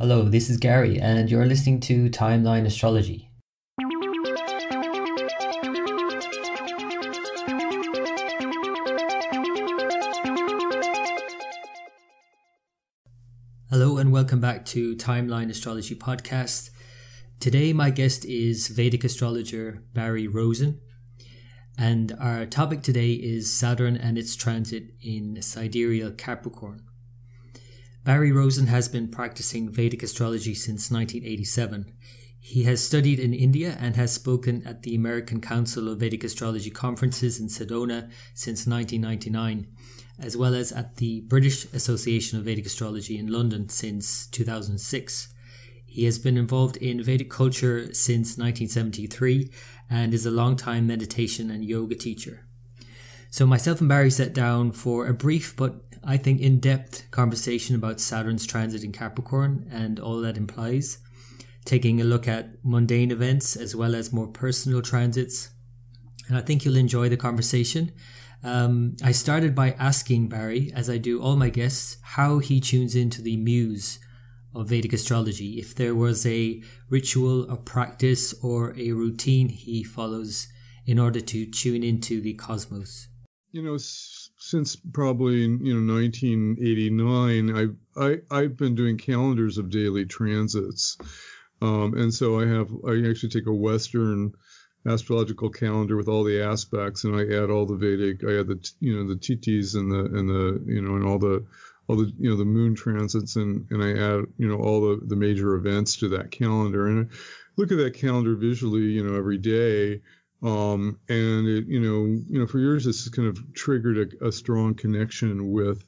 Hello, this is Gary, and you're listening to Timeline Astrology. Hello, and welcome back to Timeline Astrology Podcast. Today, my guest is Vedic astrologer Barry Rosen, and our topic today is Saturn and its transit in sidereal Capricorn. Barry Rosen has been practicing Vedic astrology since 1987. He has studied in India and has spoken at the American Council of Vedic Astrology conferences in Sedona since 1999, as well as at the British Association of Vedic Astrology in London since 2006. He has been involved in Vedic culture since 1973 and is a long-time meditation and yoga teacher. So myself and Barry sat down for a brief but I think in depth conversation about Saturn's transit in Capricorn and all that implies, taking a look at mundane events as well as more personal transits. And I think you'll enjoy the conversation. Um, I started by asking Barry, as I do all my guests, how he tunes into the muse of Vedic astrology, if there was a ritual, a practice, or a routine he follows in order to tune into the cosmos. You know, since probably you know 1989, I've I, I've been doing calendars of daily transits, um, and so I have I actually take a Western astrological calendar with all the aspects, and I add all the Vedic. I add the you know the tithis and the and the you know and all the all the you know the moon transits, and and I add you know all the the major events to that calendar, and I look at that calendar visually you know every day um, and it, you know, you know, for years this has kind of triggered a, a, strong connection with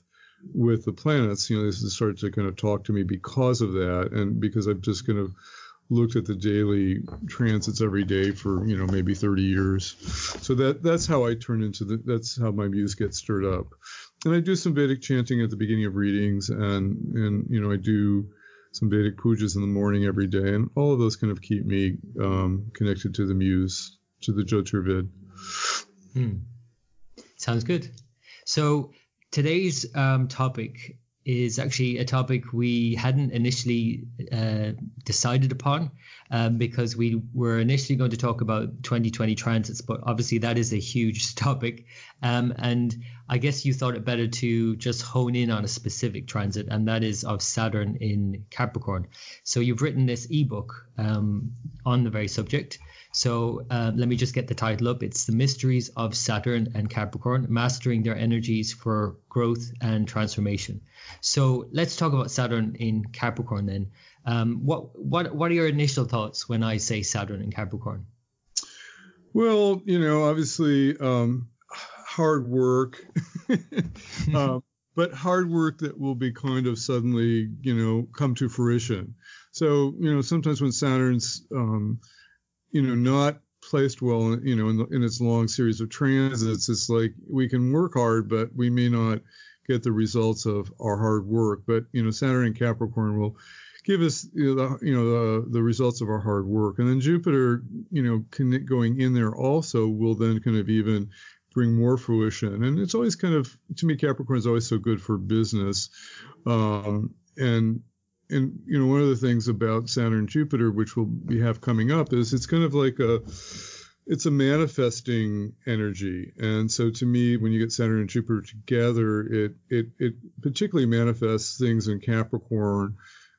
with the planets. You know, this has started to kind of talk to me because of that, and because I've just kind of looked at the daily transits every day for you know maybe 30 years. So that that's how I turn into the that's how my muse gets stirred up. And I do some Vedic chanting at the beginning of readings, and and you know I do some Vedic pujas in the morning every day, and all of those kind of keep me um, connected to the muse to the Jyotirvid. Hmm. Sounds good. So today's um, topic is actually a topic we hadn't initially uh, decided upon um, because we were initially going to talk about 2020 transits, but obviously that is a huge topic. Um, and I guess you thought it better to just hone in on a specific transit, and that is of Saturn in Capricorn. So you've written this ebook um, on the very subject. So uh, let me just get the title up. It's The Mysteries of Saturn and Capricorn, Mastering Their Energies for Growth and Transformation. So let's talk about Saturn in Capricorn then. Um, what what what are your initial thoughts when I say Saturn in Capricorn? Well, you know, obviously um, hard work, um, but hard work that will be kind of suddenly, you know, come to fruition. So, you know, sometimes when Saturn's um, you know, not placed well, you know, in, the, in its long series of transits, it's like we can work hard, but we may not get the results of our hard work. But you know, Saturn and Capricorn will give us you know, the, you know the, the results of our hard work, and then Jupiter, you know, going in there also will then kind of even bring more fruition. And it's always kind of to me, Capricorn is always so good for business. Um, and and you know, one of the things about Saturn Jupiter, which we'll be have coming up, is it's kind of like a it's a manifesting energy. And so to me, when you get Saturn and Jupiter together, it it it particularly manifests things in Capricorn,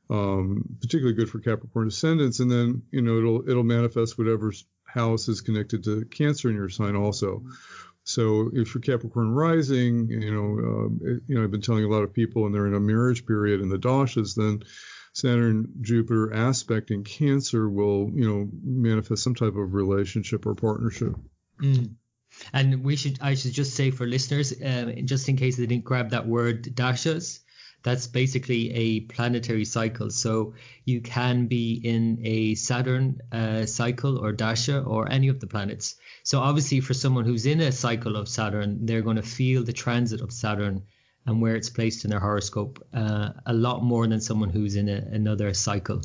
um, particularly good for Capricorn ascendants. And then you know it'll it'll manifest whatever house is connected to Cancer in your sign also. So if you're Capricorn rising, you know, it, you know, I've been telling a lot of people, and they're in a marriage period in the dashas, then Saturn Jupiter aspect in Cancer will, you know, manifest some type of relationship or partnership. Mm. And we should, I should just say for listeners, uh, just in case they didn't grab that word, dashas, that's basically a planetary cycle. So you can be in a Saturn uh, cycle or dasha or any of the planets. So obviously, for someone who's in a cycle of Saturn, they're going to feel the transit of Saturn and where it's placed in their horoscope uh, a lot more than someone who's in a, another cycle.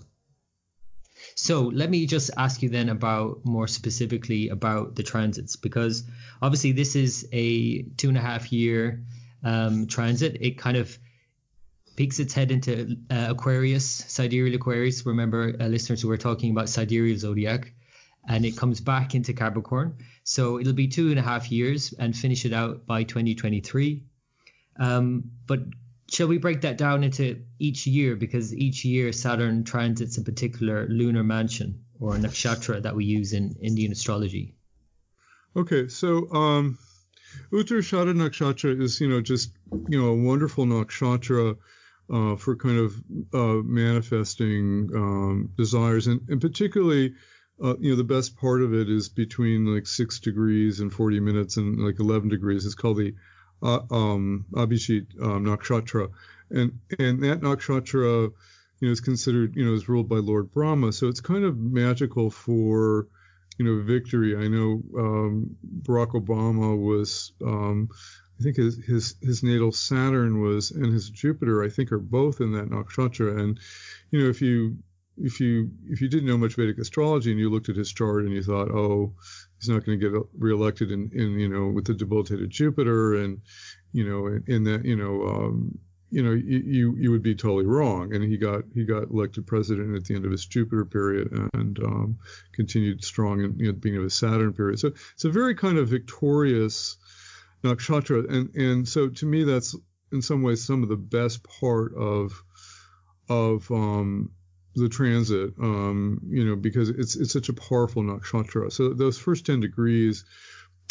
So let me just ask you then about more specifically about the transits because obviously this is a two and a half year um, transit. It kind of peeks its head into uh, Aquarius, sidereal Aquarius. Remember, uh, listeners, who were talking about sidereal zodiac, and it comes back into Capricorn. So it'll be two and a half years and finish it out by 2023. Um, but shall we break that down into each year because each year Saturn transits a particular lunar mansion or a nakshatra that we use in Indian astrology? Okay, so um, Uttarashada nakshatra is, you know, just you know a wonderful nakshatra uh, for kind of uh, manifesting um, desires, and, and particularly. Uh, you know, the best part of it is between like six degrees and 40 minutes and like 11 degrees. It's called the uh, um, Abhijit um, nakshatra, and and that nakshatra, you know, is considered you know is ruled by Lord Brahma, so it's kind of magical for you know victory. I know um, Barack Obama was. Um, I think his, his his natal Saturn was and his Jupiter I think are both in that nakshatra. And you know if you if you if you didn't know much Vedic astrology and you looked at his chart and you thought oh he's not going to get reelected in, in you know with the debilitated Jupiter and you know in, in that you know um, you know you you would be totally wrong. And he got he got elected president at the end of his Jupiter period and um, continued strong in you know, being of his Saturn period. So it's a very kind of victorious nakshatra and and so to me that's in some ways some of the best part of of um, the transit, um, you know, because it's it's such a powerful nakshatra. So those first 10 degrees,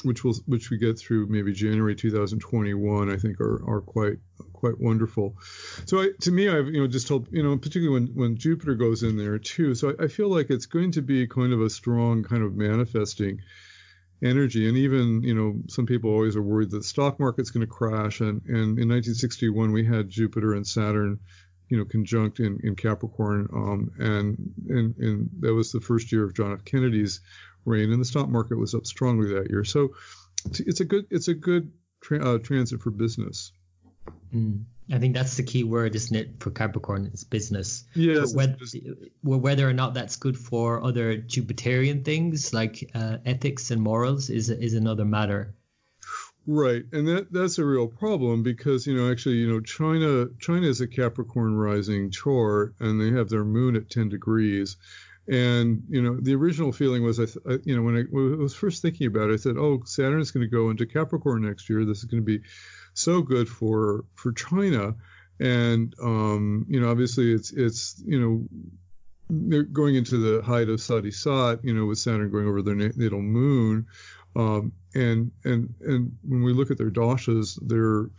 which will which we get through maybe January 2021, I think are are quite quite wonderful. So I, to me, I've you know just told you know particularly when when Jupiter goes in there too. So I, I feel like it's going to be kind of a strong kind of manifesting energy. And even, you know, some people always are worried that the stock market's going to crash. And, and in 1961, we had Jupiter and Saturn you know, conjunct in, in Capricorn, um, and, and and that was the first year of John F. Kennedy's reign, and the stock market was up strongly that year. So it's a good it's a good tra- uh, transit for business. Mm. I think that's the key word, isn't it, for Capricorn? It's business. Yes. So whether, whether, or not that's good for other Jupiterian things like uh, ethics and morals is is another matter. Right, and that that's a real problem because you know actually you know China China is a Capricorn rising chart and they have their moon at 10 degrees, and you know the original feeling was I, th- you know when I, when I was first thinking about it I said oh Saturn is going to go into Capricorn next year this is going to be so good for for China, and um, you know obviously it's it's you know they're going into the height of Sadi Sat, you know, with Saturn going over their natal moon. Um, and and and when we look at their dashas, they're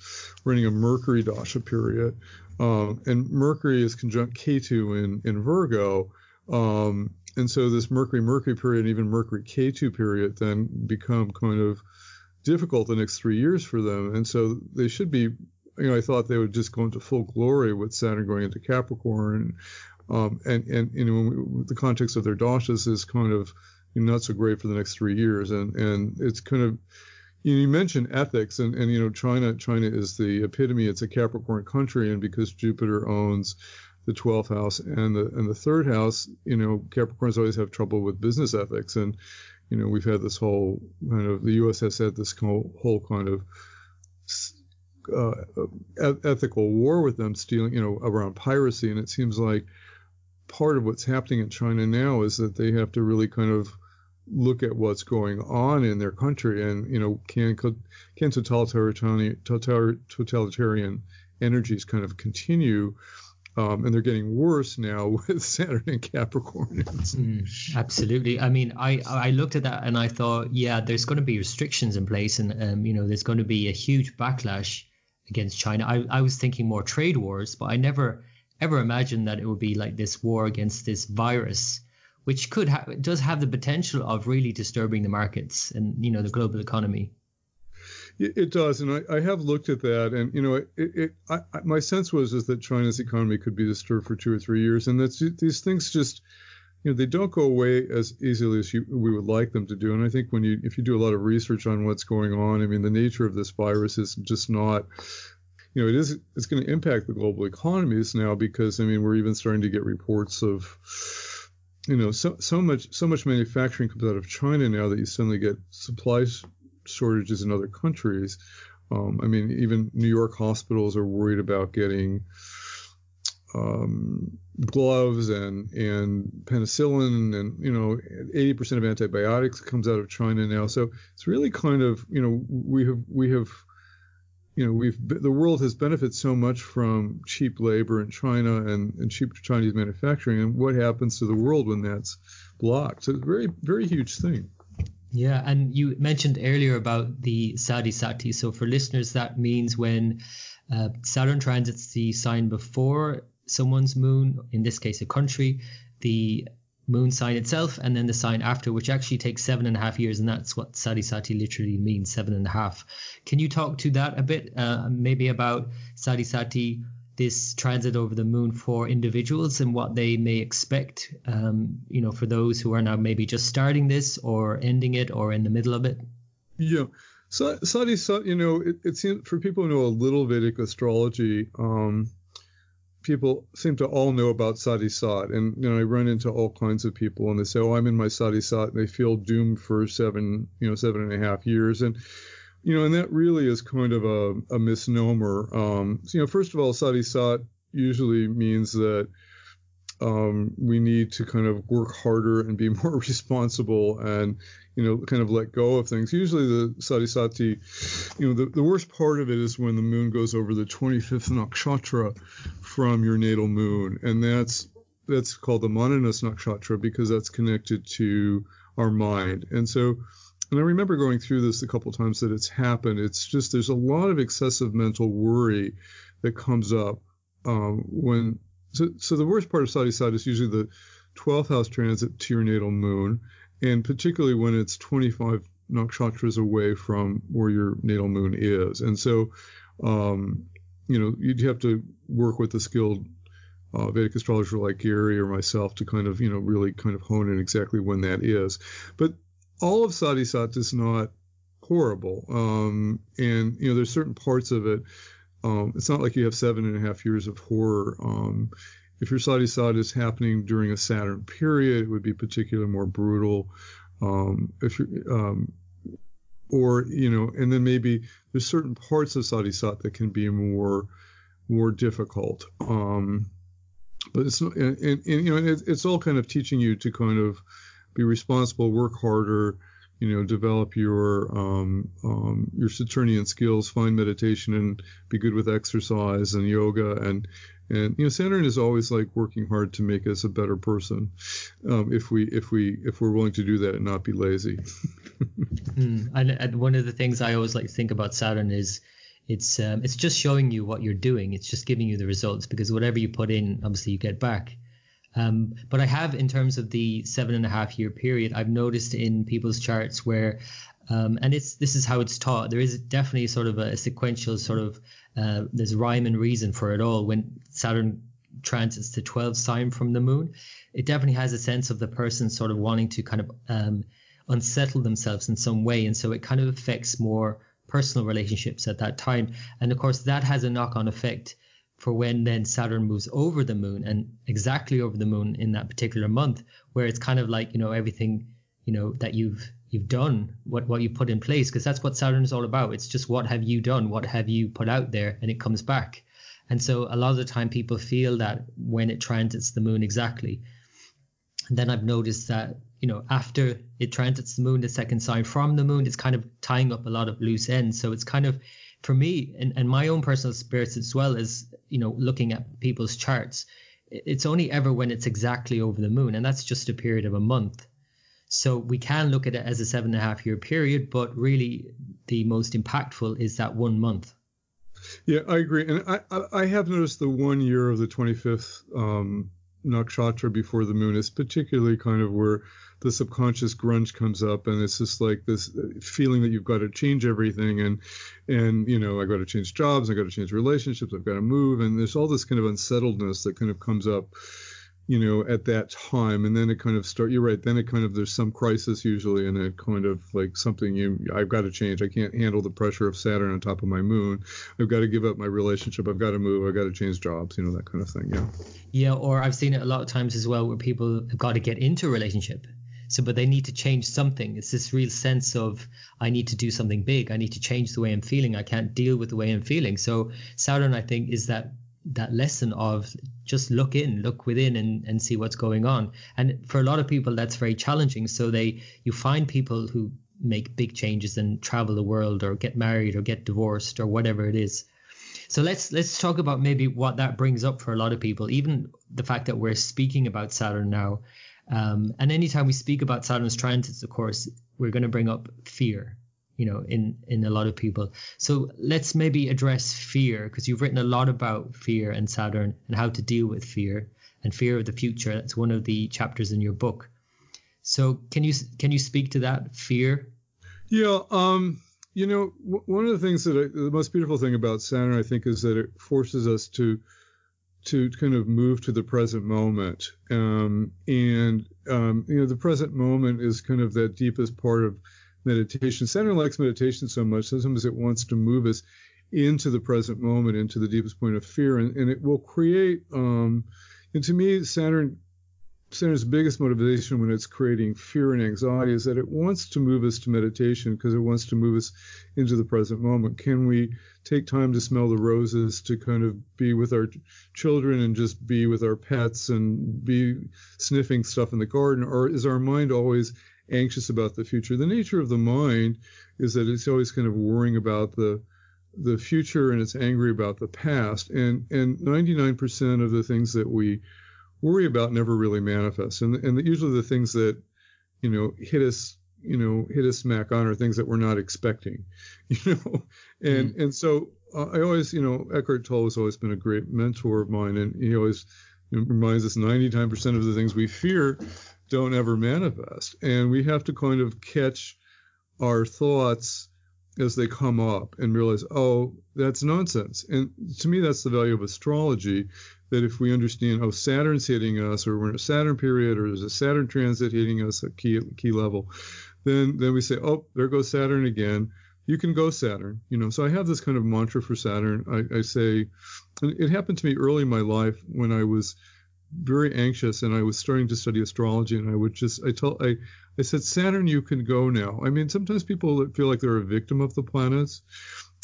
running a Mercury dasha period, um, and Mercury is conjunct Ketu in in Virgo, um, and so this Mercury Mercury period, and even Mercury Ketu period, then become kind of difficult the next three years for them, and so they should be. You know, I thought they would just go into full glory with Saturn going into Capricorn, um, and and you know, the context of their dashas is kind of you know, not so great for the next three years. And and it's kind of you, know, you mentioned ethics, and, and you know China China is the epitome. It's a Capricorn country, and because Jupiter owns the 12th house and the and the third house, you know Capricorns always have trouble with business ethics, and you know we've had this whole kind of the U.S. has had this whole, kind of uh, ethical war with them, stealing you know around piracy, and it seems like part of what's happening in China now is that they have to really kind of look at what's going on in their country and you know can can totalitarian totalitarian energies kind of continue um, and they're getting worse now with Saturn and Capricorn. Mm, absolutely. I mean, I I looked at that and I thought, yeah, there's going to be restrictions in place, and um, you know, there's going to be a huge backlash against China. I I was thinking more trade wars, but I never ever imagined that it would be like this war against this virus which could ha- does have the potential of really disturbing the markets and you know the global economy. It does, and I, I have looked at that, and you know, it, it I, my sense was is that China's economy could be disturbed for two or three years, and that's these things just, you know, they don't go away as easily as you, we would like them to do. And I think when you, if you do a lot of research on what's going on, I mean, the nature of this virus is just not you know, it is it's going to impact the global economies now because I mean we're even starting to get reports of you know, so so much so much manufacturing comes out of China now that you suddenly get supply shortages in other countries. Um, I mean, even New York hospitals are worried about getting um, gloves and and penicillin and you know 80% of antibiotics comes out of China now. So it's really kind of you know we have we have you know we've the world has benefited so much from cheap labor in China and, and cheap Chinese manufacturing and what happens to the world when that's blocked. So it's a very very huge thing. Yeah, and you mentioned earlier about the Sadi Sati. So for listeners, that means when uh, Saturn transits the sign before someone's moon, in this case a country, the moon sign itself, and then the sign after, which actually takes seven and a half years, and that's what Sadi Sati literally means, seven and a half. Can you talk to that a bit, uh, maybe about Sadi Sati, this transit over the moon for individuals and what they may expect, um, you know, for those who are now maybe just starting this or ending it or in the middle of it? Yeah. So, Sadi Sati, you know, it, it seems for people who know a little Vedic astrology, um, people seem to all know about Sadi Sat. And, you know, I run into all kinds of people and they say, oh, I'm in my Sadi Sat. And they feel doomed for seven, you know, seven and a half years. And, you know, and that really is kind of a, a misnomer. Um, so, you know, first of all, Sadi Sat usually means that um, we need to kind of work harder and be more responsible and you know kind of let go of things. Usually the sadhisati, you know, the, the worst part of it is when the moon goes over the 25th nakshatra from your natal moon, and that's that's called the Manasa nakshatra because that's connected to our mind. And so, and I remember going through this a couple of times that it's happened. It's just there's a lot of excessive mental worry that comes up um, when so, so the worst part of Sadi Sat is usually the 12th house transit to your natal moon, and particularly when it's 25 nakshatras away from where your natal moon is. And so, um, you know, you'd have to work with a skilled uh, Vedic astrologer like Gary or myself to kind of, you know, really kind of hone in exactly when that is. But all of Sadi Sat is not horrible. Um, and, you know, there's certain parts of it um, it's not like you have seven and a half years of horror. Um, if your Sadi Sat is happening during a Saturn period, it would be particularly more brutal. Um, if you um, or you know, and then maybe there's certain parts of Sadi Sat that can be more more difficult. Um, but it's and, and, and you know, it, it's all kind of teaching you to kind of be responsible, work harder, you know, develop your um, um, your Saturnian skills, find meditation, and be good with exercise and yoga. And and you know, Saturn is always like working hard to make us a better person. Um, if we if we if we're willing to do that and not be lazy. mm, and, and, one of the things I always like to think about Saturn is. It's um, it's just showing you what you're doing. It's just giving you the results because whatever you put in, obviously you get back. Um, but I have, in terms of the seven and a half year period, I've noticed in people's charts where, um, and it's this is how it's taught. There is definitely sort of a, sequential sort of uh, there's rhyme and reason for it all. When Saturn transits to 12 sign from the moon, it definitely has a sense of the person sort of wanting to kind of um, unsettle themselves in some way, and so it kind of affects more personal relationships at that time. And of course, that has a knock on effect for when then Saturn moves over the moon and exactly over the moon in that particular month, where it's kind of like, you know, everything, you know, that you've you've done, what what you put in place, because that's what Saturn is all about. It's just what have you done, what have you put out there, and it comes back. And so a lot of the time people feel that when it transits the moon exactly. And then I've noticed that, you know, after it transits the moon, the second sign from the moon, it's kind of tying up a lot of loose ends. So it's kind of for me and, and my own personal spirits as well as you know looking at people's charts it's only ever when it's exactly over the moon and that's just a period of a month. So we can look at it as a seven and a half year period but really the most impactful is that one month. Yeah i agree. And i i have noticed the one year of the 25th um nakshatra before the moon is particularly kind of where the subconscious grunge comes up and it's just like this feeling that you've got to change everything and and you know i got to change jobs i got to change relationships i've got to move and there's all this kind of unsettledness that kind of comes up you know at that time. And then it kind of start you're right then it kind of there's some crisis usually and it kind of like something you i've got to change. I can't handle the pressure of saturn on top of my moon. I've got to give up my relationship i've got to move i've got to change jobs you know that kind of thing yeah. Yeah or i've seen it a lot of times as well where people have got to get into a relationship so, but they need to change something. It's this real sense of I need to do something big. I need to change the way I'm feeling. I can't deal with the way I'm feeling. So, Saturn, I think, is that that lesson of just look in, look within, and and see what's going on. And for a lot of people, that's very challenging. So they you find people who make big changes and travel the world or get married or get divorced or whatever it is. So let's let's talk about maybe what that brings up for a lot of people. Even the fact that we're speaking about Saturn now, um, and anytime we speak about Saturn's transits, of course, we're going to bring up fear. You know, in in a lot of people. So let's maybe address fear because you've written a lot about fear and Saturn and how to deal with fear and fear of the future. That's one of the chapters in your book. So can you can you speak to that fear? Yeah, um, you know, w- one of the things that I, the most beautiful thing about Saturn, I think, is that it forces us to to kind of move to the present moment. Um, and um, you know, the present moment is kind of that deepest part of meditation. Saturn likes meditation so much. Sometimes it wants to move us into the present moment, into the deepest point of fear, and, and it will create. Um, and to me, Saturn Saturn's biggest motivation when it's creating fear and anxiety is that it wants to move us to meditation because it wants to move us into the present moment. Can we take time to smell the roses, to kind of be with our children and just be with our pets and be sniffing stuff in the garden? Or is our mind always anxious about the future? The nature of the mind is that it's always kind of worrying about the the future and it's angry about the past. And and 99% of the things that we worry about never really manifest. And and usually the things that you know hit us you know hit us smack on are things that we're not expecting, you know. And mm and so uh, I always you know Eckhart Tolle has always been a great mentor of mine, and he always reminds us 99% of the things we fear don't ever manifest, and we have to kind of catch our thoughts as they come up and realize, oh, that's nonsense. And to me, that's the value of astrology that if we understand, oh, Saturn's hitting us, or we're in a Saturn period, or there's a Saturn transit hitting us at key key level, then then we say, oh, there goes Saturn again. You can go Saturn, you know. So I have this kind of mantra for Saturn. I, I say, it happened to me early in my life when I was very anxious and I was starting to study astrology, and I would just, I told, I, I said, Saturn, you can go now. I mean, sometimes people feel like they're a victim of the planets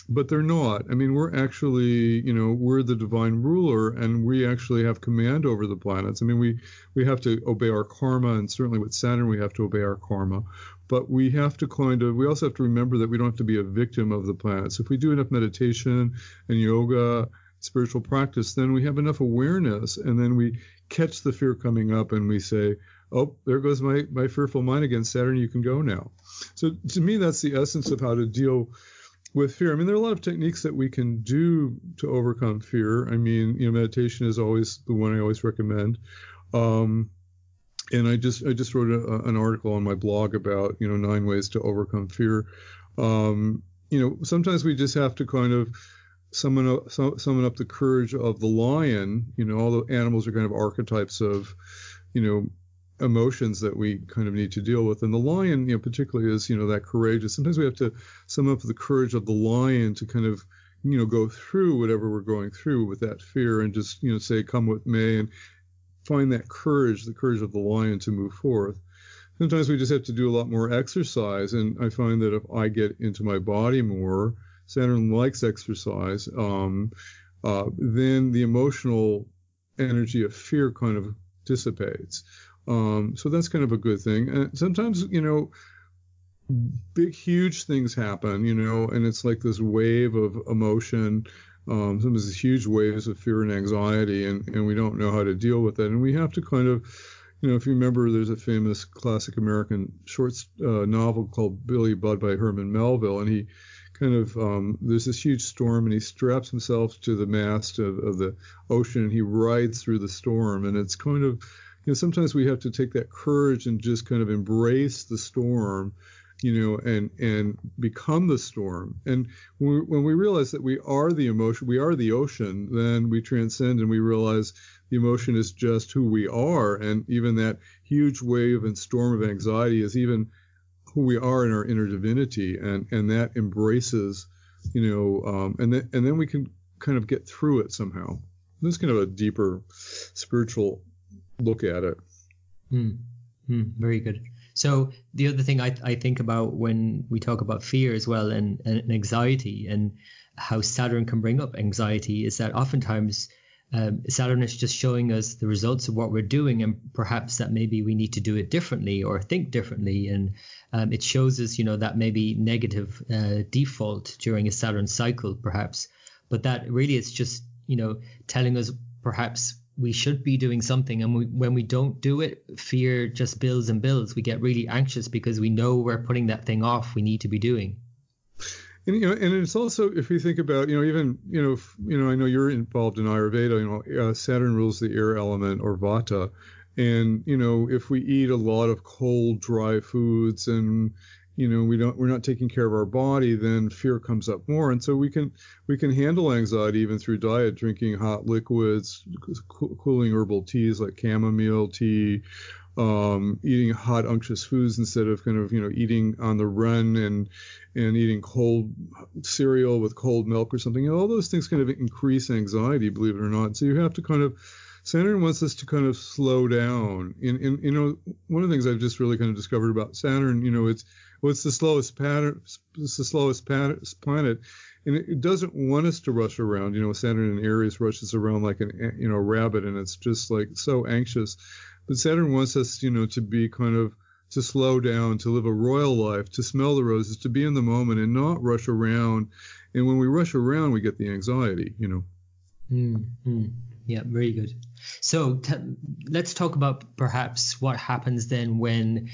but they're not. I mean, we're actually, you know, we're the divine ruler, and we actually have command over the planets. I mean, we we have to obey our karma, and certainly with Saturn, we have to obey our karma. But we have to kind of, we also have to remember that we don't have to be a victim of the planets. If we do enough meditation and yoga, spiritual practice, then we have enough awareness, and then we catch the fear coming up, and we say, oh, there goes my my fearful mind again. Saturn, you can go now. So to me, that's the essence of how to deal with fear. I mean, there are a lot of techniques that we can do to overcome fear. I mean, you know, meditation is always the one I always recommend. Um, and I just I just wrote a, an article on my blog about you know nine ways to overcome fear. Um, you know, sometimes we just have to kind of summon up, summon up the courage of the lion. You know, all the animals are kind of archetypes of, you know, emotions that we kind of need to deal with. And the lion, you know, particularly is, you know, that courageous. Sometimes we have to sum up the courage of the lion to kind of, you know, go through whatever we're going through with that fear and just, you know, say, come with me and find that courage, the courage of the lion to move forth. Sometimes we just have to do a lot more exercise. And I find that if I get into my body more, Saturn likes exercise, um, uh, then the emotional energy of fear kind of dissipates. Um, so that's kind of a good thing. And sometimes, you know, big, huge things happen, you know, and it's like this wave of emotion. Um, sometimes these huge waves of fear and anxiety, and, and we don't know how to deal with it. And we have to kind of, you know, if you remember, there's a famous classic American short uh, novel called Billy Budd by Herman Melville, and he kind of um, there's this huge storm, and he straps himself to the mast of, of the ocean, and he rides through the storm, and it's kind of you know, sometimes we have to take that courage and just kind of embrace the storm, you know, and and become the storm. And when we, when we realize that we are the emotion, we are the ocean, then we transcend and we realize the emotion is just who we are, and even that huge wave and storm of anxiety is even who we are in our inner divinity, and and that embraces, you know, um, and then and then we can kind of get through it somehow. This is kind of a deeper spiritual look at it. Mm, mm, very good. So the other thing I, I think about when we talk about fear as well and, and anxiety and how Saturn can bring up anxiety is that oftentimes um, Saturn is just showing us the results of what we're doing, and perhaps that maybe we need to do it differently or think differently. And um, it shows us, you know, that maybe negative uh, default during a Saturn cycle, perhaps. But that really is just, you know, telling us perhaps we should be doing something, and we, when we don't do it, fear just builds and builds. We get really anxious because we know we're putting that thing off we need to be doing. And you know, and it's also if you think about, you know, even you know, if, you know, I know you're involved in Ayurveda. You know, uh, Saturn rules the air element or Vata, and you know, if we eat a lot of cold, dry foods and you know we don't we're not taking care of our body then fear comes up more and so we can we can handle anxiety even through diet drinking hot liquids cooling herbal teas like chamomile tea um, eating hot unctuous foods instead of kind of you know eating on the run and and eating cold cereal with cold milk or something. You know, all those things kind of increase anxiety, believe it or not. So you have to kind of Saturn wants us to kind of slow down. And, and you know, one of the things I've just really kind of discovered about Saturn, you know, it's what's the slowest pattern, it's the slowest planet, and it, doesn't want us to rush around. You know, Saturn in Aries rushes around like an you know rabbit, and it's just like so anxious. But Saturn wants us, you know, to be kind of to slow down, to live a royal life, to smell the roses, to be in the moment and not rush around. And when we rush around, we get the anxiety, you know. Mm-hmm. Yeah, very good. So t- let's talk about perhaps what happens then when,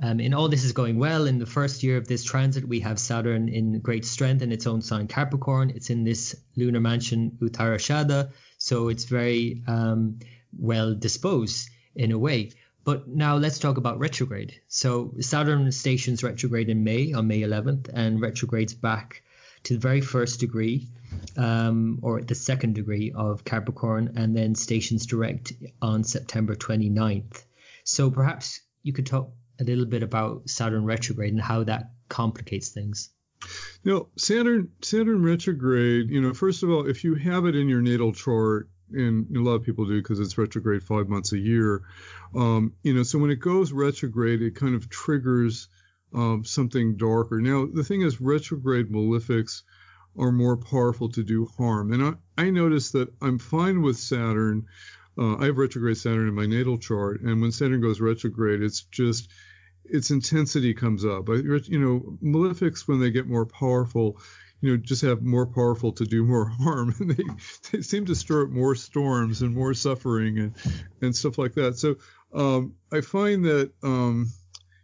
um, in all this is going well, in the first year of this transit, we have Saturn in great strength in its own sign Capricorn. It's in this lunar mansion Uttarashada, so it's very um, well disposed in a way. But now let's talk about retrograde. So Saturn stations retrograde in May on May 11th and retrogrades back to the very first degree um, or the second degree of Capricorn and then stations direct on September 29th. So perhaps you could talk a little bit about Saturn retrograde and how that complicates things. You know, Saturn Saturn retrograde, you know, first of all, if you have it in your natal chart, and a lot of people do because it's retrograde five months a year. Um, you know, so when it goes retrograde, it kind of triggers um, something darker. Now, the thing is, retrograde malefics are more powerful to do harm. And I, I notice that I'm fine with Saturn. Uh, I have retrograde Saturn in my natal chart, and when Saturn goes retrograde, it's just its intensity comes up. You know, malefics when they get more powerful, you know, just have more powerful to do more harm. And they, they seem to stir up more storms and more suffering and, and stuff like that. So um, I find that, um,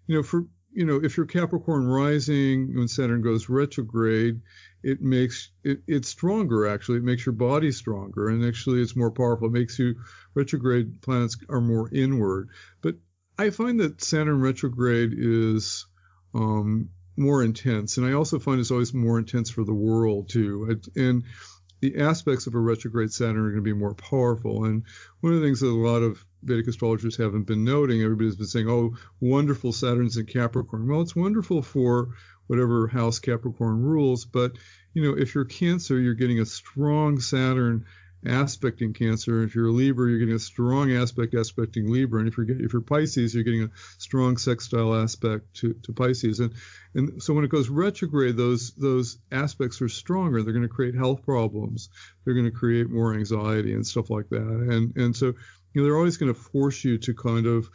you know, for, you know, if you're Capricorn rising when Saturn goes retrograde, it makes it, it's stronger actually. It makes your body stronger and actually it's more powerful. It makes you retrograde planets are more inward. But I find that Saturn retrograde is um, more intense. And I also find it's always more intense for the world too. And the aspects of a retrograde Saturn are going to be more powerful. And one of the things that a lot of Vedic astrologers haven't been noting, everybody's been saying, oh, wonderful Saturn's in Capricorn. Well, it's wonderful for whatever house Capricorn rules. But, you know, if you're Cancer, you're getting a strong Saturn aspect in Cancer. If you're a Libra, you're getting a strong aspect aspecting Libra, and if you're if you're Pisces, you're getting a strong sextile aspect to, to Pisces. And and so when it goes retrograde, those those aspects are stronger. They're going to create health problems. They're going to create more anxiety and stuff like that. And and so you know they're always going to force you to kind of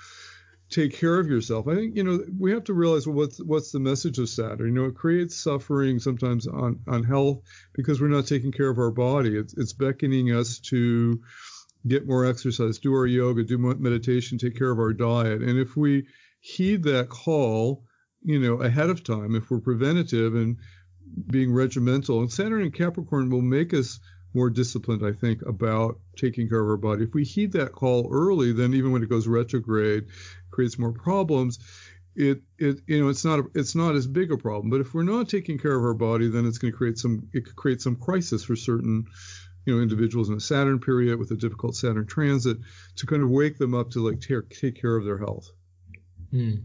take care of yourself. I think you know we have to realize well, what's what's the message of Saturn. You know, it creates suffering sometimes on on health because we're not taking care of our body. It's it's beckoning us to get more exercise, do our yoga, do meditation, take care of our diet. And if we heed that call, you know, ahead of time, if we're preventative and being regimental, and Saturn and Capricorn will make us more disciplined, I think, about taking care of our body. If we heed that call early, then even when it goes retrograde, creates more problems. It it you know it's not a, it's not as big a problem. But if we're not taking care of our body, then it's going to create some it could create some crisis for certain you know individuals in a Saturn period with a difficult Saturn transit to kind of wake them up to like take take care of their health. Mm.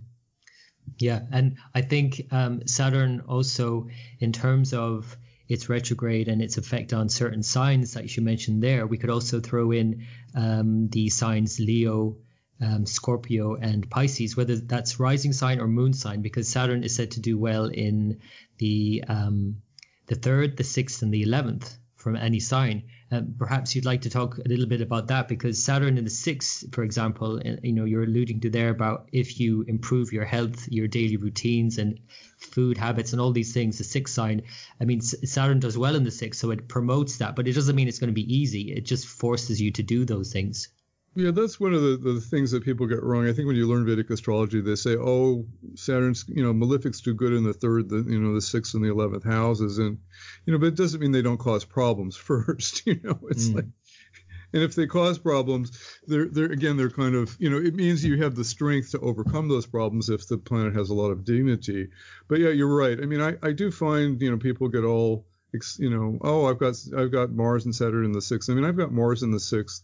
Yeah, and I think um, Saturn also, in terms of its retrograde and its effect on certain signs that you mentioned there, we could also throw in um, the signs Leo, um, Scorpio and Pisces, whether that's rising sign or moon sign, because Saturn is said to do well in the um, the third, the sixth, and the eleventh from any sign. Um, perhaps you'd like to talk a little bit about that because Saturn in the sixth, for example, you know, you're alluding to there about if you improve your health, your daily routines, and food habits, and all these things, the sixth sign. I mean, Saturn does well in the sixth, so it promotes that, but it doesn't mean it's going to be easy. It just forces you to do those things. Yeah, that's one of the, the things that people get wrong. I think when you learn Vedic astrology, they say, oh, Saturn's, you know, malefics do good in the third, the, you know, the sixth and the eleventh houses, and you know, but it doesn't mean they don't cause problems first. You know, it's mm. like, and if they cause problems, they're they're again they're kind of you know it means you have the strength to overcome those problems if the planet has a lot of dignity. But yeah, you're right. I mean, I I do find you know people get all you know oh I've got I've got Mars and Saturn in the sixth. I mean I've got Mars in the sixth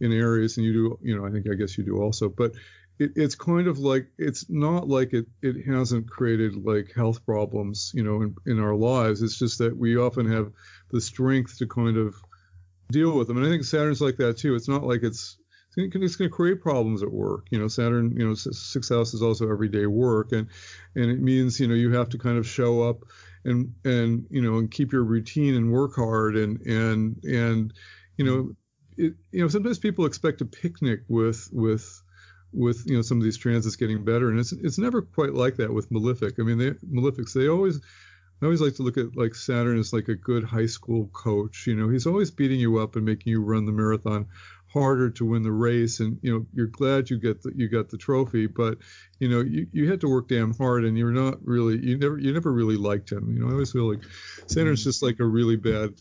in Aries, and you do, you know, I think I guess you do also, but it, it's kind of like it's not like it it hasn't created like health problems, you know, in, in our lives. It's just that we often have the strength to kind of deal with them, and I think Saturn's like that too. It's not like it's it's going to create problems at work. You know, Saturn, you know, sixth house is also everyday work, and and it means you know you have to kind of show up and and you know and keep your routine and work hard and and and you know it, you know, sometimes people expect a picnic with with with you know some of these transits getting better, and it's it's never quite like that with malefic. I mean, they, malefics they always I always like to look at like Saturn as like a good high school coach. You know, he's always beating you up and making you run the marathon harder to win the race and you know you're glad you get the, you got the trophy but you know you, you had to work damn hard and you're not really you never you never really liked him you know i always feel like saturn's mm-hmm. just like a really bad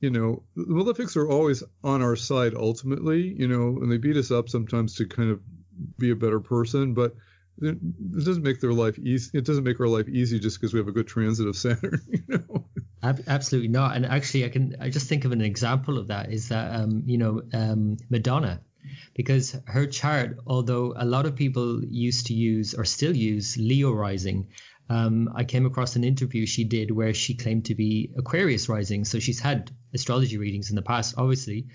you know, the malefics are always on our side ultimately, you know, and they beat us up sometimes to kind of be a better person, but it, doesn't make their life easy. It doesn't make our life easy just because we have a good transit of Saturn, you know. Absolutely not. And actually, I can I just think of an example of that is that um, you know um, Madonna, because her chart, although a lot of people used to use or still use Leo rising, um, I came across an interview she did where she claimed to be Aquarius rising. So she's had astrology readings in the past, obviously.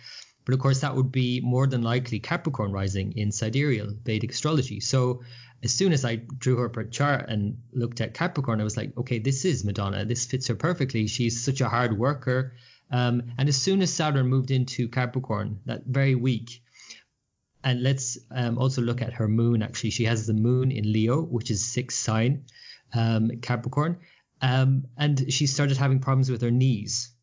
But of course, that would be more than likely Capricorn rising in sidereal Vedic astrology. So as soon as I drew her per chart and looked at Capricorn, I was like, okay, this is Madonna. This fits her perfectly. She's such a hard worker. Um, and as soon as Saturn moved into Capricorn, that very week, and let's um, also look at her moon. Actually, she has the moon in Leo, which is sixth sign um, Capricorn, um, and she started having problems with her knees.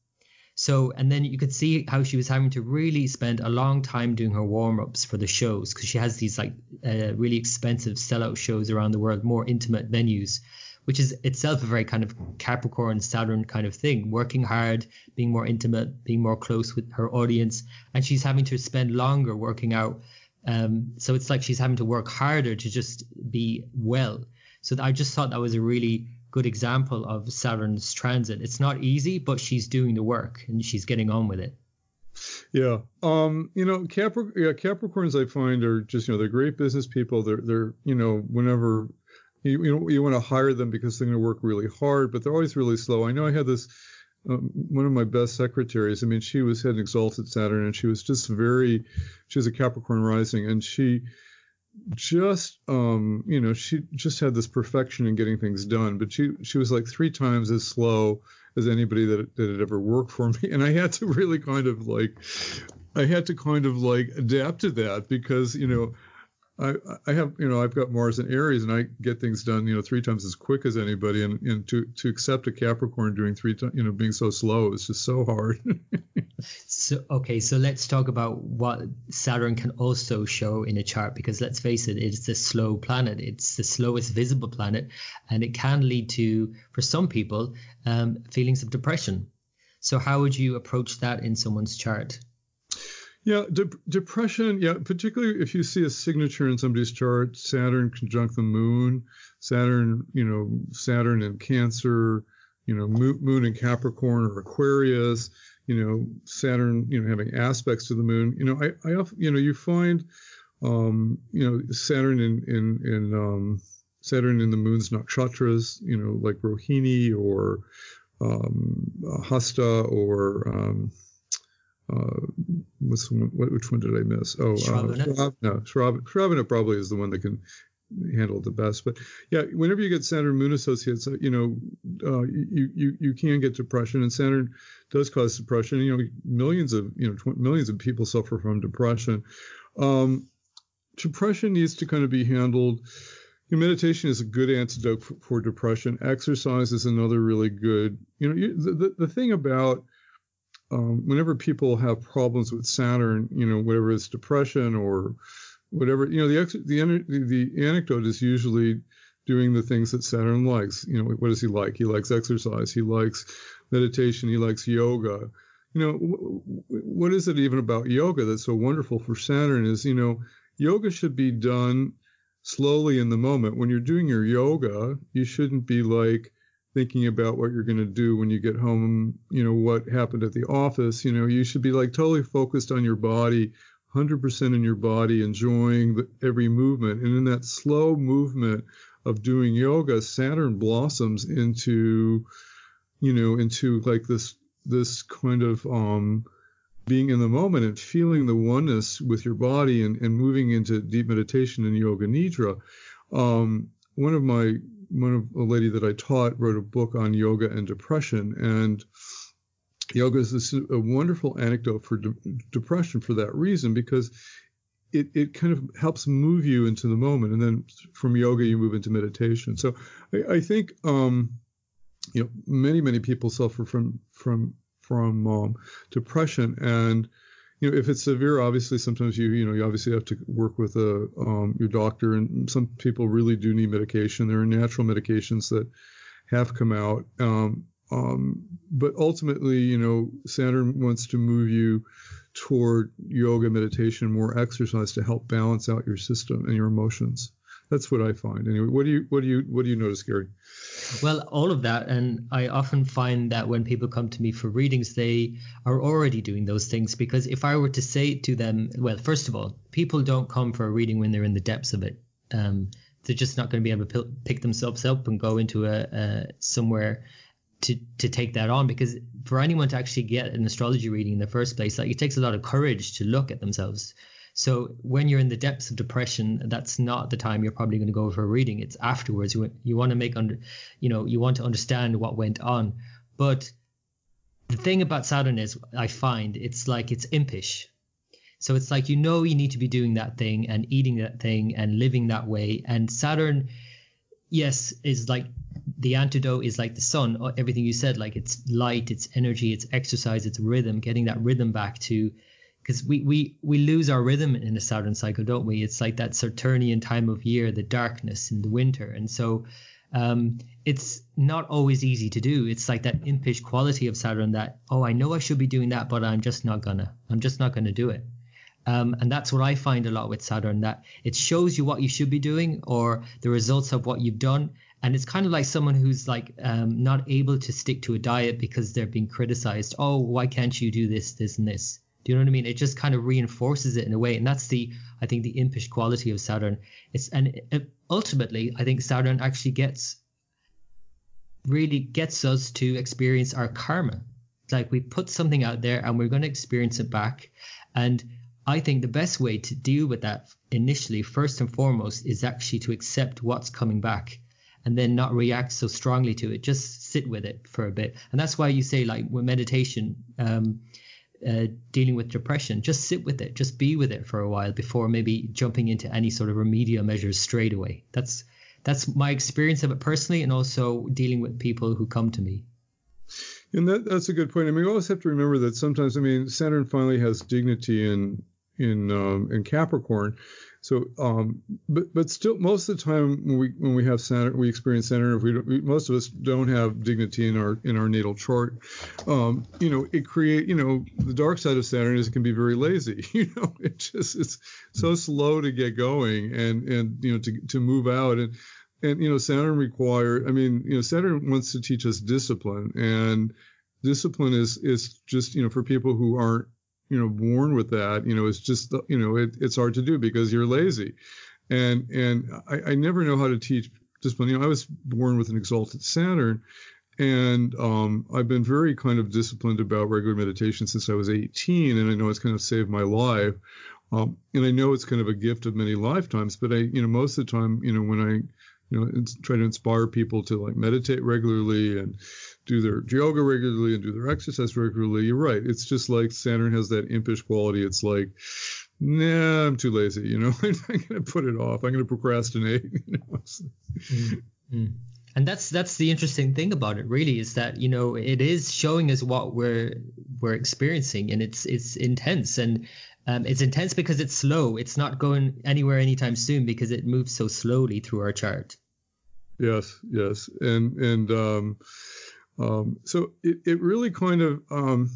So, and then you could see how she was having to really spend a long time doing her warm ups for the shows because she has these like uh, really expensive sellout shows around the world, more intimate venues, which is itself a very kind of Capricorn Saturn kind of thing, working hard, being more intimate, being more close with her audience. And she's having to spend longer working out. Um, so it's like she's having to work harder to just be well. So I just thought that was a really good example of Saturn's transit. It's not easy, but she's doing the work and she's getting on with it. Yeah. Um, you know, Capric- yeah, Capricorns I find are just, you know, they're great business people. They're, they're, you know, whenever you, you know, you want to hire them because they're going to work really hard, but they're always really slow. I know I had this, um, one of my best secretaries. I mean, she was had an exalted Saturn and she was just very, she was a Capricorn rising and she, just um you know she just had this perfection in getting things done but she she was like three times as slow as anybody that, that had ever worked for me. And i had to really kind of like i had to kind of like adapt to that because you know I, I have, you know, I've got Mars and Aries, and I get things done, you know, three times as quick as anybody. And, and to to accept a Capricorn doing three times, you know, being so slow is just so hard. so okay, so let's talk about what Saturn can also show in a chart, because let's face it, it's a slow planet. It's the slowest visible planet, and it can lead to, for some people, um, feelings of depression. So how would you approach that in someone's chart? Yeah, de- depression. Yeah, particularly if you see a signature in somebody's chart, Saturn conjunct the Moon, Saturn, you know, Saturn in Cancer, you know, Moon in Capricorn or Aquarius, you know, Saturn, you know, having aspects to the Moon. You know, I, I often, you know, you find, um, you know, Saturn in in in um, Saturn in the Moon's nakshatras, you know, like Rohini or um, Hasta or um, uh, what's one, which one did I miss? Oh, Shravana. Uh, Shravana, Shravana probably is the one that can handle it the best. But yeah, whenever you get Saturn Moon associates, uh, you know, uh, you you you can get depression, and Saturn does cause depression. You know, millions of you know tw- millions of people suffer from depression. Um, depression needs to kind of be handled. You know, meditation is a good antidote for, for, depression. Exercise is another really good. You know, you, the, the the thing about um, whenever people have problems with Saturn, you know, whatever it's depression or whatever, you know, the the the anecdote is usually doing the things that Saturn likes. You know, what does he like? He likes exercise. He likes meditation. He likes yoga. You know, what is it even about yoga that's so wonderful for Saturn? Is you know, yoga should be done slowly in the moment. When you're doing your yoga, you shouldn't be like thinking about what you're going to do when you get home, you know, what happened at the office. You know, you should be like totally focused on your body, 100% in your body, enjoying the, every movement. And in that slow movement of doing yoga, Saturn blossoms into, you know, into like this, this kind of, um, being in the moment and feeling the oneness with your body and, and moving into deep meditation and yoga nidra. Um, one of my one of a lady that I taught wrote a book on yoga and depression, and yoga is this, a wonderful anecdote for de- depression for that reason because it, it kind of helps move you into the moment, and then from yoga you move into meditation. So I, I think um, you know many many people suffer from from from um, depression and you know, if it's severe, obviously sometimes you, you know, you obviously have to work with a, um, your doctor, and some people really do need medication. There are natural medications that have come out, um, um, but ultimately, you know, Saturn wants to move you toward yoga, meditation, more exercise to help balance out your system and your emotions. That's what I find. Anyway, what do you, what do you, what do you notice, Gary? Well, all of that. And I often find that when people come to me for readings, they are already doing those things. Because if I were to say to them, well, first of all, people don't come for a reading when they're in the depths of it. Um, they're just not going to be able to pick themselves up and go into a, a somewhere to to take that on because for anyone to actually get an astrology reading in the first place like it takes a lot of courage to look at themselves so when you're in the depths of depression, that's not the time you're probably going to go for a reading. It's afterwards. You, you want to make under, you know, you want to understand what went on. But the thing about Saturn is, I find it's like it's impish. So it's like you know you need to be doing that thing and eating that thing and living that way. And Saturn, yes, is like the antidote is like the sun. Everything you said, like it's light, it's energy, it's exercise, it's rhythm. Getting that rhythm back to because we, we we lose our rhythm in the Saturn cycle, don't we? It's like that Saturnian time of year, the darkness in the winter, and so um, it's not always easy to do. It's like that impish quality of Saturn that oh, I know I should be doing that, but I'm just not gonna. I'm just not gonna do it. Um, and that's what I find a lot with Saturn that it shows you what you should be doing or the results of what you've done. And it's kind of like someone who's like um, not able to stick to a diet because they're being criticized. Oh, why can't you do this, this, and this? Do you know what I mean? It just kind of reinforces it in a way, and that's the I think the impish quality of Saturn. It's and it, ultimately I think Saturn actually gets really gets us to experience our karma. It's like we put something out there and we're going to experience it back, and I think the best way to deal with that initially, first and foremost, is actually to accept what's coming back and then not react so strongly to it. Just sit with it for a bit. And that's why you say, like, with meditation, um, uh, dealing with depression, just sit with it, just be with it for a while before maybe jumping into any sort of remedial measures straight away. That's that's my experience of it personally, and also dealing with people who come to me. And that that's a good point. I mean, we always have to remember that sometimes, I mean, Saturn finally has dignity in in um, in Capricorn, so, um, but but still, most of the time when we when we have Saturn, we experience Saturn. If we, we most of us don't have dignity in our in our natal chart, um, you know, it create you know the dark side of Saturn is it can be very lazy. You know, it just it's so slow to get going and and you know to to move out and and you know Saturn require. I mean, you know, Saturn wants to teach us discipline and discipline is is just you know for people who aren't you know born with that you know it's just you know it, it's hard to do because you're lazy and and I, I never know how to teach discipline you know i was born with an exalted saturn and um, I've been very kind of disciplined about regular meditation since I was 18, and I know it's kind of saved my life. Um, and I know it's kind of a gift of many lifetimes, but I, you know, most of the time, you know, when I, you know, try to inspire people to like meditate regularly and do their yoga regularly and do their exercise regularly, you're right. It's just like Saturn has that impish quality. It's like, nah, I'm too lazy. You know, I'm going to put it off. I'm going to procrastinate. You know? mm-hmm. And that's that's the interesting thing about it, really, is that you know it is showing us what we're we're experiencing, and it's it's intense, and um, it's intense because it's slow. It's not going anywhere anytime soon because it moves so slowly through our chart. Yes, yes, and and um, um, so it, it really kind of um,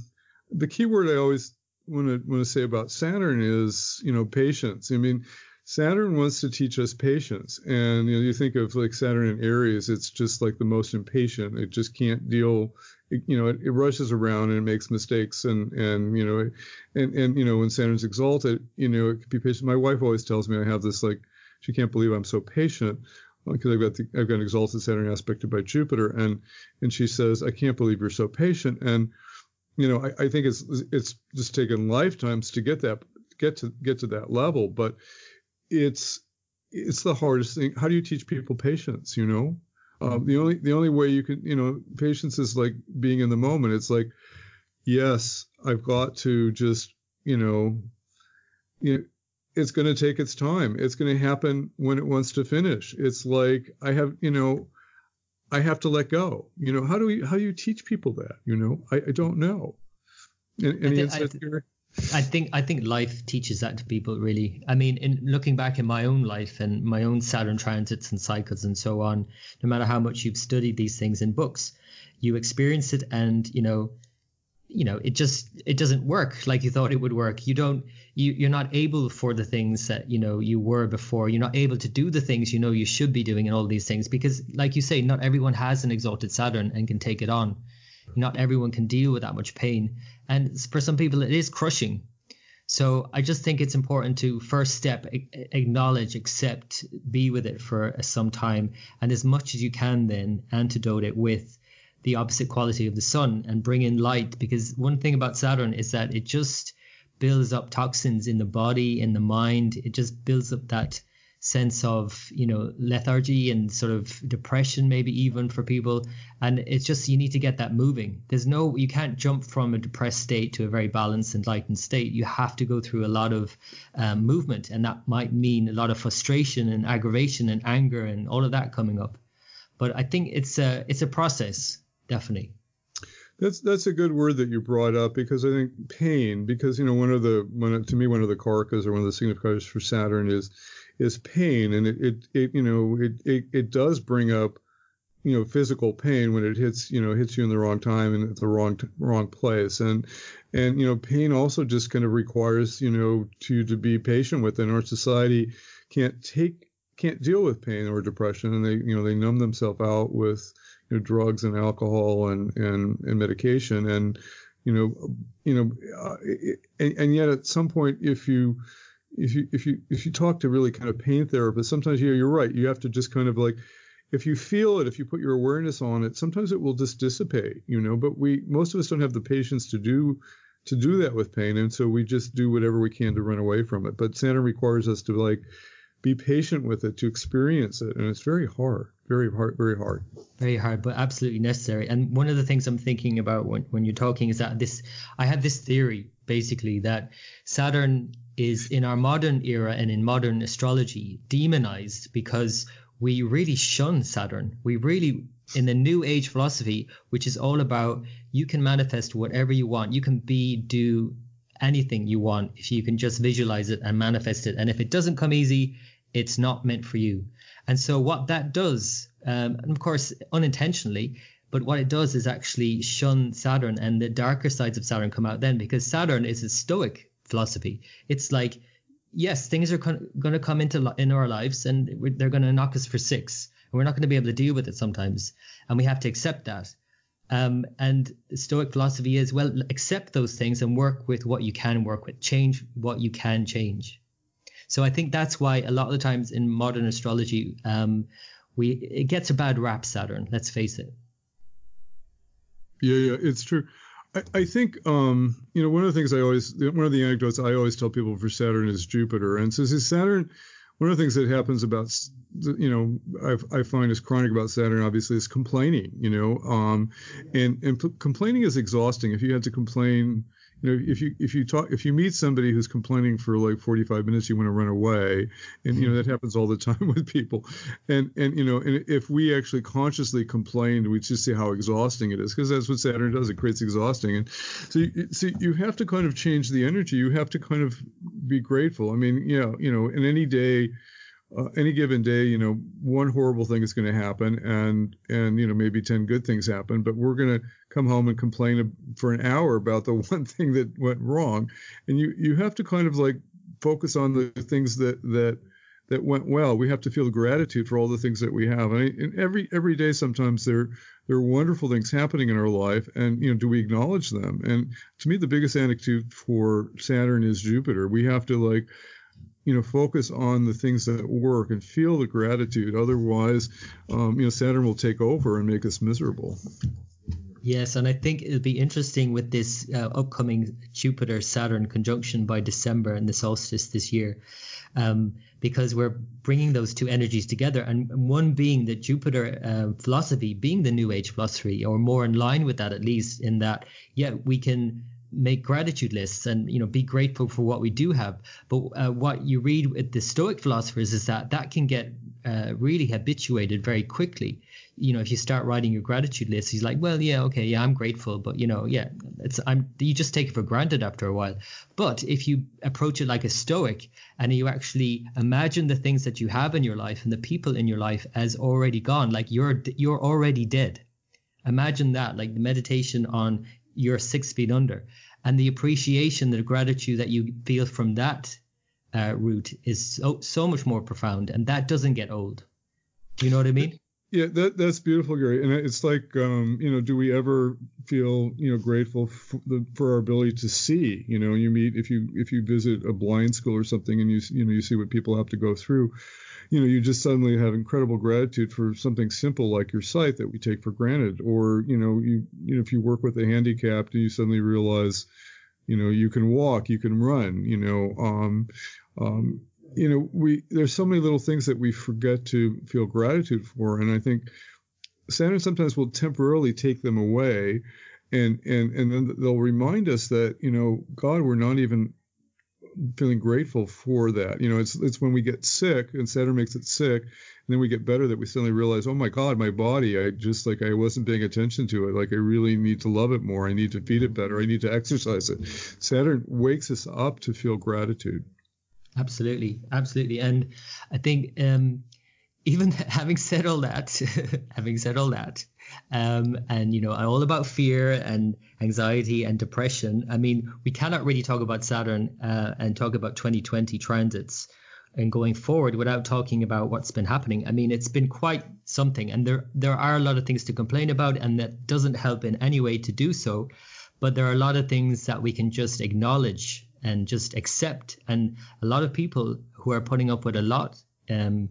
the key word I always want to want to say about Saturn is you know patience. I mean, Saturn wants to teach us patience, and you know you think of like Saturn in Aries, it's just like the most impatient. It just can't deal. You know, it, it, rushes around and it makes mistakes, and and you know, and and you know when Saturn's exalted, you know it can be patient. My wife always tells me I have this like she can't believe I'm so patient because I've got the, I've got an exalted Saturn aspected by Jupiter, and and she says I can't believe you're so patient, and you know I, I think it's it's just taken lifetimes to get that get to get to that level, but it's it's the hardest thing. How do you teach people patience? You know, um, the only the only way you can you know patience is like being in the moment. It's like yes, I've got to just you know you know, it's going to take its time. It's going to happen when it wants to finish. It's like I have, you know, I have to let go. You know, how do we, how do you teach people that? You know, I, I don't know. Any here? I think I think life teaches that to people really. I mean, in looking back in my own life and my own Saturn transits and cycles and so on, no matter how much you've studied these things in books, you experience it and you know you know it just it doesn't work like you thought it would work. You don't you you're not able for the things that you know you were before. You're not able to do the things you know you should be doing and all these things because like you say not everyone has an exalted saturn and can take it on. Not everyone can deal with that much pain. And for some people it is crushing. So i just think it's important to first step acknowledge accept be with it for some time. And as much as you can then antidote it with the opposite quality of the sun and bring in light because one thing about Saturn is that it just builds up toxins in the body in the mind. It just builds up that sense of you know lethargy and sort of depression maybe even for people. And it's just you need to get that moving. There's no you can't jump from a depressed state to a very balanced enlightened state. You have to go through a lot of um, movement and that might mean a lot of frustration and aggravation and anger and all of that coming up. But i think it's a it's a process That's that's a good word that you brought up because I think pain because you know one of the one to me one of the karakas or one of the signifiers for Saturn is is pain. And it it, it you know it, it it does bring up you know physical pain when it hits you know hits you in the wrong time and at the wrong wrong place. And and you know pain also just kind of requires you know to to be patient with. And our society can't take can't deal with pain or depression. And they you know they numb themselves out with you know, drugs and alcohol and, and, and medication. And, you know, you know, uh, and, and, yet at some point, if you, if you, if you, if you talk to really kind of pain therapists, sometimes yeah, you're right. You have to just kind of like, if you feel it, if you put your awareness on it, sometimes it will just dissipate, you know, but we, most of us don't have the patience to do, to do that with pain. And so we just do whatever we can to run away from it. But Saturn requires us to like, be patient with it to experience it and it's very hard very hard very hard. Very hard but absolutely necessary. And one of the things i'm thinking about when, when you're talking is that this i have this theory basically that saturn is in our modern era and in modern astrology demonized because we really shun saturn. We really in the new age philosophy which is all about you can manifest whatever you want. You can be do anything you want if you can just visualize it and manifest it. And if it doesn't come easy it's not meant for you. And so what that does, um, and of course unintentionally, but what it does is actually shun Saturn and the darker sides of Saturn come out then because Saturn is a stoic philosophy. It's like, yes, things are going to come into in our lives and they're going to knock us for six. And we're not going to be able to deal with it sometimes. And we have to accept that. Um, and Stoic philosophy is, well, accept those things and work with what you can work with, change what you can change. So I think that's why a lot of the times in modern astrology, um, we it gets a bad rap, Saturn. Let's face it. Yeah, yeah, it's true. I, I think um, you know one of the things I always one of the anecdotes I always tell people for Saturn is Jupiter, and so Saturn. One of the things that happens about you know I, I find is chronic about Saturn obviously is complaining, you know, um, and and p- complaining is exhausting. If you had to complain you know, if you if you talk if you meet somebody who's complaining for like 45 minutes, you want to run away, and you know mm-hmm. that happens all the time with people, and and you know, and if we actually consciously complained, we'd just see how exhausting it is because that's what Saturn does. It creates exhausting, and so you, so you have to kind of change the energy. You have to kind of be grateful. I mean, yeah, you know, in any day uh, any given day, you know, one horrible thing is going to happen, and and you know maybe ten good things happen, but we're going to come home and complain for an hour about the one thing that went wrong, and you you have to kind of like focus on the things that that that went well. We have to feel gratitude for all the things that we have, and, I, and every every day sometimes there there are wonderful things happening in our life, and you know, do we acknowledge them? And to me, the biggest anecdote for Saturn is Jupiter. We have to like you know, focus on the things that work and feel the gratitude. Otherwise, um, you know, Saturn will take over and make us miserable. Yes, and I think it'll be interesting with this uh, upcoming Jupiter Saturn conjunction by December and the solstice this year, um, because we're bringing those two energies together, and one being the Jupiter uh, philosophy, being the New Age philosophy, or more in line with that at least, in that yeah, we can make gratitude lists and you know be grateful for what we do have. But uh, what you read with the stoic philosophers is that that can get uh, really habituated very quickly. You know if you start writing your gratitude list he's like well yeah okay yeah i'm grateful but you know yeah it's i'm you just take it for granted after a while. But if you approach it like a stoic and you actually imagine the things that you have in your life and the people in your life as already gone like you're you're already dead. Imagine that like the meditation on you're six feet under. And the appreciation, the gratitude that you feel from that uh, route is so, so much more profound. And that doesn't get old. Do you know what I mean? Yeah, that that's beautiful, Gary. And it's like, um, you know, do we ever feel, you know, grateful for, the, for, our ability to see? You know, you meet if you if you visit a blind school or something, and you you know you see what people have to go through you know, you just suddenly have incredible gratitude for something simple like your sight that we take for granted. Or, you know, you, you know, if you work with a handicapped and you suddenly realize, you know, you can walk, you can run, you know, um, um, you know, we there's so many little things that we forget to feel gratitude for, and I think Saturn sometimes will temporarily take them away, and and and then they'll remind us that you know, God, we're not even feeling grateful for that. You know, it's it's when we get sick and Saturn makes it sick, and then we get better that we suddenly realize, oh my God, my body, I just like I wasn't paying attention to it. Like I really need to love it more. I need to feed it better. I need to exercise it. Saturn wakes us up to feel gratitude. Absolutely, absolutely, and I think um, even having said all that, having said all that, um, and you know, all about fear and anxiety and depression. I mean, we cannot really talk about Saturn uh, and talk about 2020 transits and going forward without talking about what's been happening. I mean, it's been quite something, and there there are a lot of things to complain about, and that doesn't help in any way to do so. But there are a lot of things that we can just acknowledge and just accept, and a lot of people who are putting up with a lot. Um,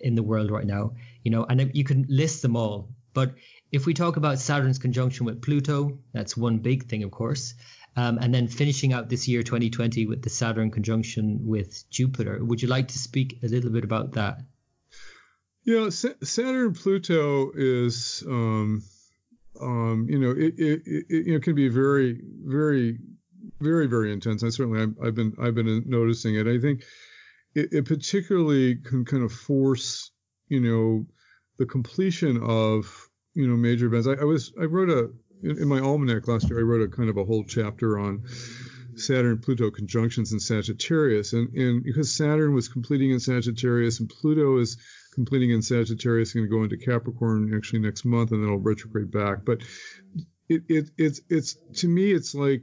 in the world right now, you know, and you can list them all. But if we talk about Saturn's conjunction with Pluto, that's one big thing, of course. Um, and then finishing out this year 2020 with the Saturn conjunction with Jupiter. Would you like to speak a little bit about that? Yeah, Saturn Pluto is, um, um, you know, it, it, it, know can be very, very, very, very intense. I certainly I've, I've been I've been noticing it. I think it, it particularly can kind of force, you know, the completion of you know major events. I, I was I wrote a in, in, my almanac last year. I wrote a kind of a whole chapter on Saturn Pluto conjunctions in Sagittarius, and and because Saturn was completing in Sagittarius and Pluto is completing in Sagittarius, going to go into Capricorn actually next month, and then it'll retrograde back. But it, it it's it's to me it's like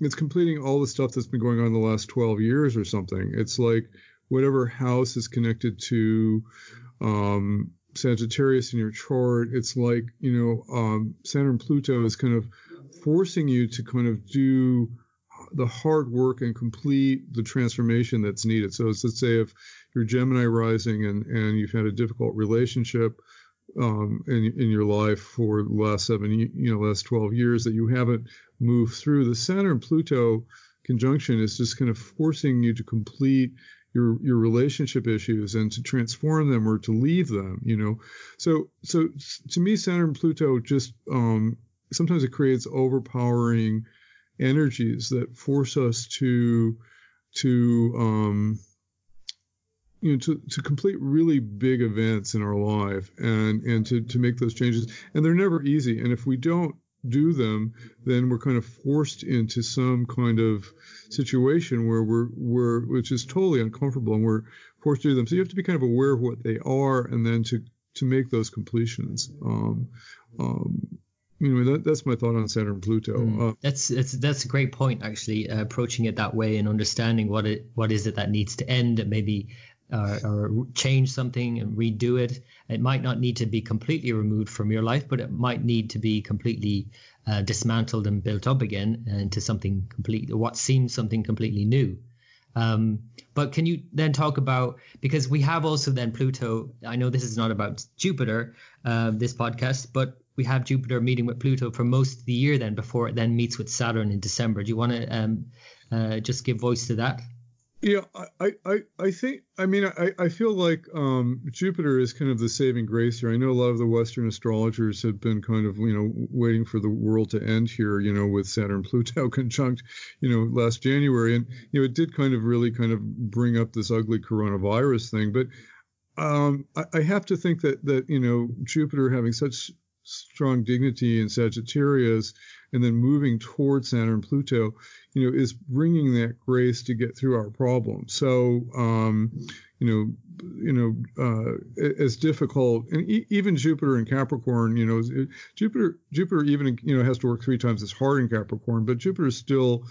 it's completing all the stuff that's been going on the last 12 years or something. It's like whatever house is connected to um, Sagittarius in your chart, it's like, you know, um, Saturn Pluto is kind of forcing you to kind of do the hard work and complete the transformation that's needed. So let's say if you're Gemini rising and, and you've had a difficult relationship um, in in your life for the last seven, you know, last 12 years that you haven't moved through. The Saturn Pluto conjunction is just kind of forcing you to complete your your relationship issues and to transform them or to leave them. You know, so so to me, Saturn Pluto just um, sometimes it creates overpowering energies that force us to to um, you know to, to complete really big events in our life and and to to make those changes and they're never easy and if we don't do them then we're kind of forced into some kind of situation where we're we're which is totally uncomfortable and we're forced to do them so you have to be kind of aware of what they are and then to to make those completions um, um, Anyway, that, that's my thought on Saturn Pluto. Mm. Uh, that's that's that's a great point actually. Uh, approaching it that way and understanding what it what is it that needs to end, and maybe uh, or change something and redo it. It might not need to be completely removed from your life, but it might need to be completely uh, dismantled and built up again into something complete, what seems something completely new. Um, but can you then talk about because we have also then Pluto? I know this is not about Jupiter, uh, this podcast, but we have Jupiter meeting with Pluto for most of the year then before it then meets with Saturn in December. Do you want to um, uh, just give voice to that? Yeah, I, I, I think, I mean, I, I feel like um, Jupiter is kind of the saving grace here. I know a lot of the Western astrologers have been kind of, you know, waiting for the world to end here, you know, with Saturn Pluto conjunct, you know, last January. And, you know, it did kind of really kind of bring up this ugly coronavirus thing. But um, I, I have to think that, that, you know, Jupiter having such strong dignity in Sagittarius and then moving towards Saturn and Pluto, you know, is bringing that grace to get through our problems. So, um, you know, you know, uh, as difficult, and e- even Jupiter in Capricorn, you know, it, Jupiter, Jupiter even, you know, has to work three times as hard in Capricorn, but Jupiter still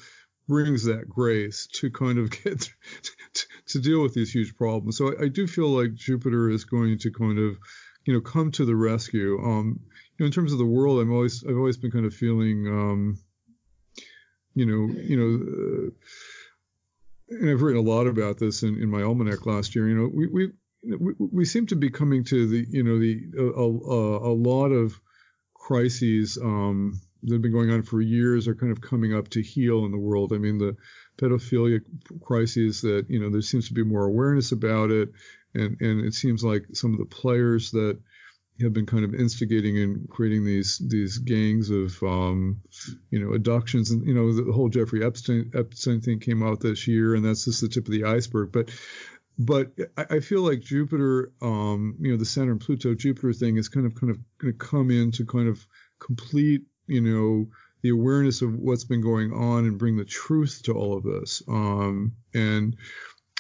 brings that grace to kind of get to, to deal with these huge problems. So I, I, do feel like Jupiter is going to kind of, you know, come to the rescue. Um, know, in terms of the world, I'm always I've always been kind of feeling, um, you know, you know, uh, and I've written a lot about this in, in my almanac last year. You know, we we we, we seem to be coming to the you know the a, a, a lot of crises um, that have been going on for years are kind of coming up to heal in the world. I mean, the pedophilia crises that you know there seems to be more awareness about it, and and it seems like some of the players that have been kind of instigating and creating these these gangs of um, you know abductions and you know the whole Jeffrey Epstein Epstein thing came out this year and that's just the tip of the iceberg. But but I, I feel like Jupiter um, you know the Saturn Pluto Jupiter thing is kind of kind of going to come in to kind of complete you know the awareness of what's been going on and bring the truth to all of this. Um, and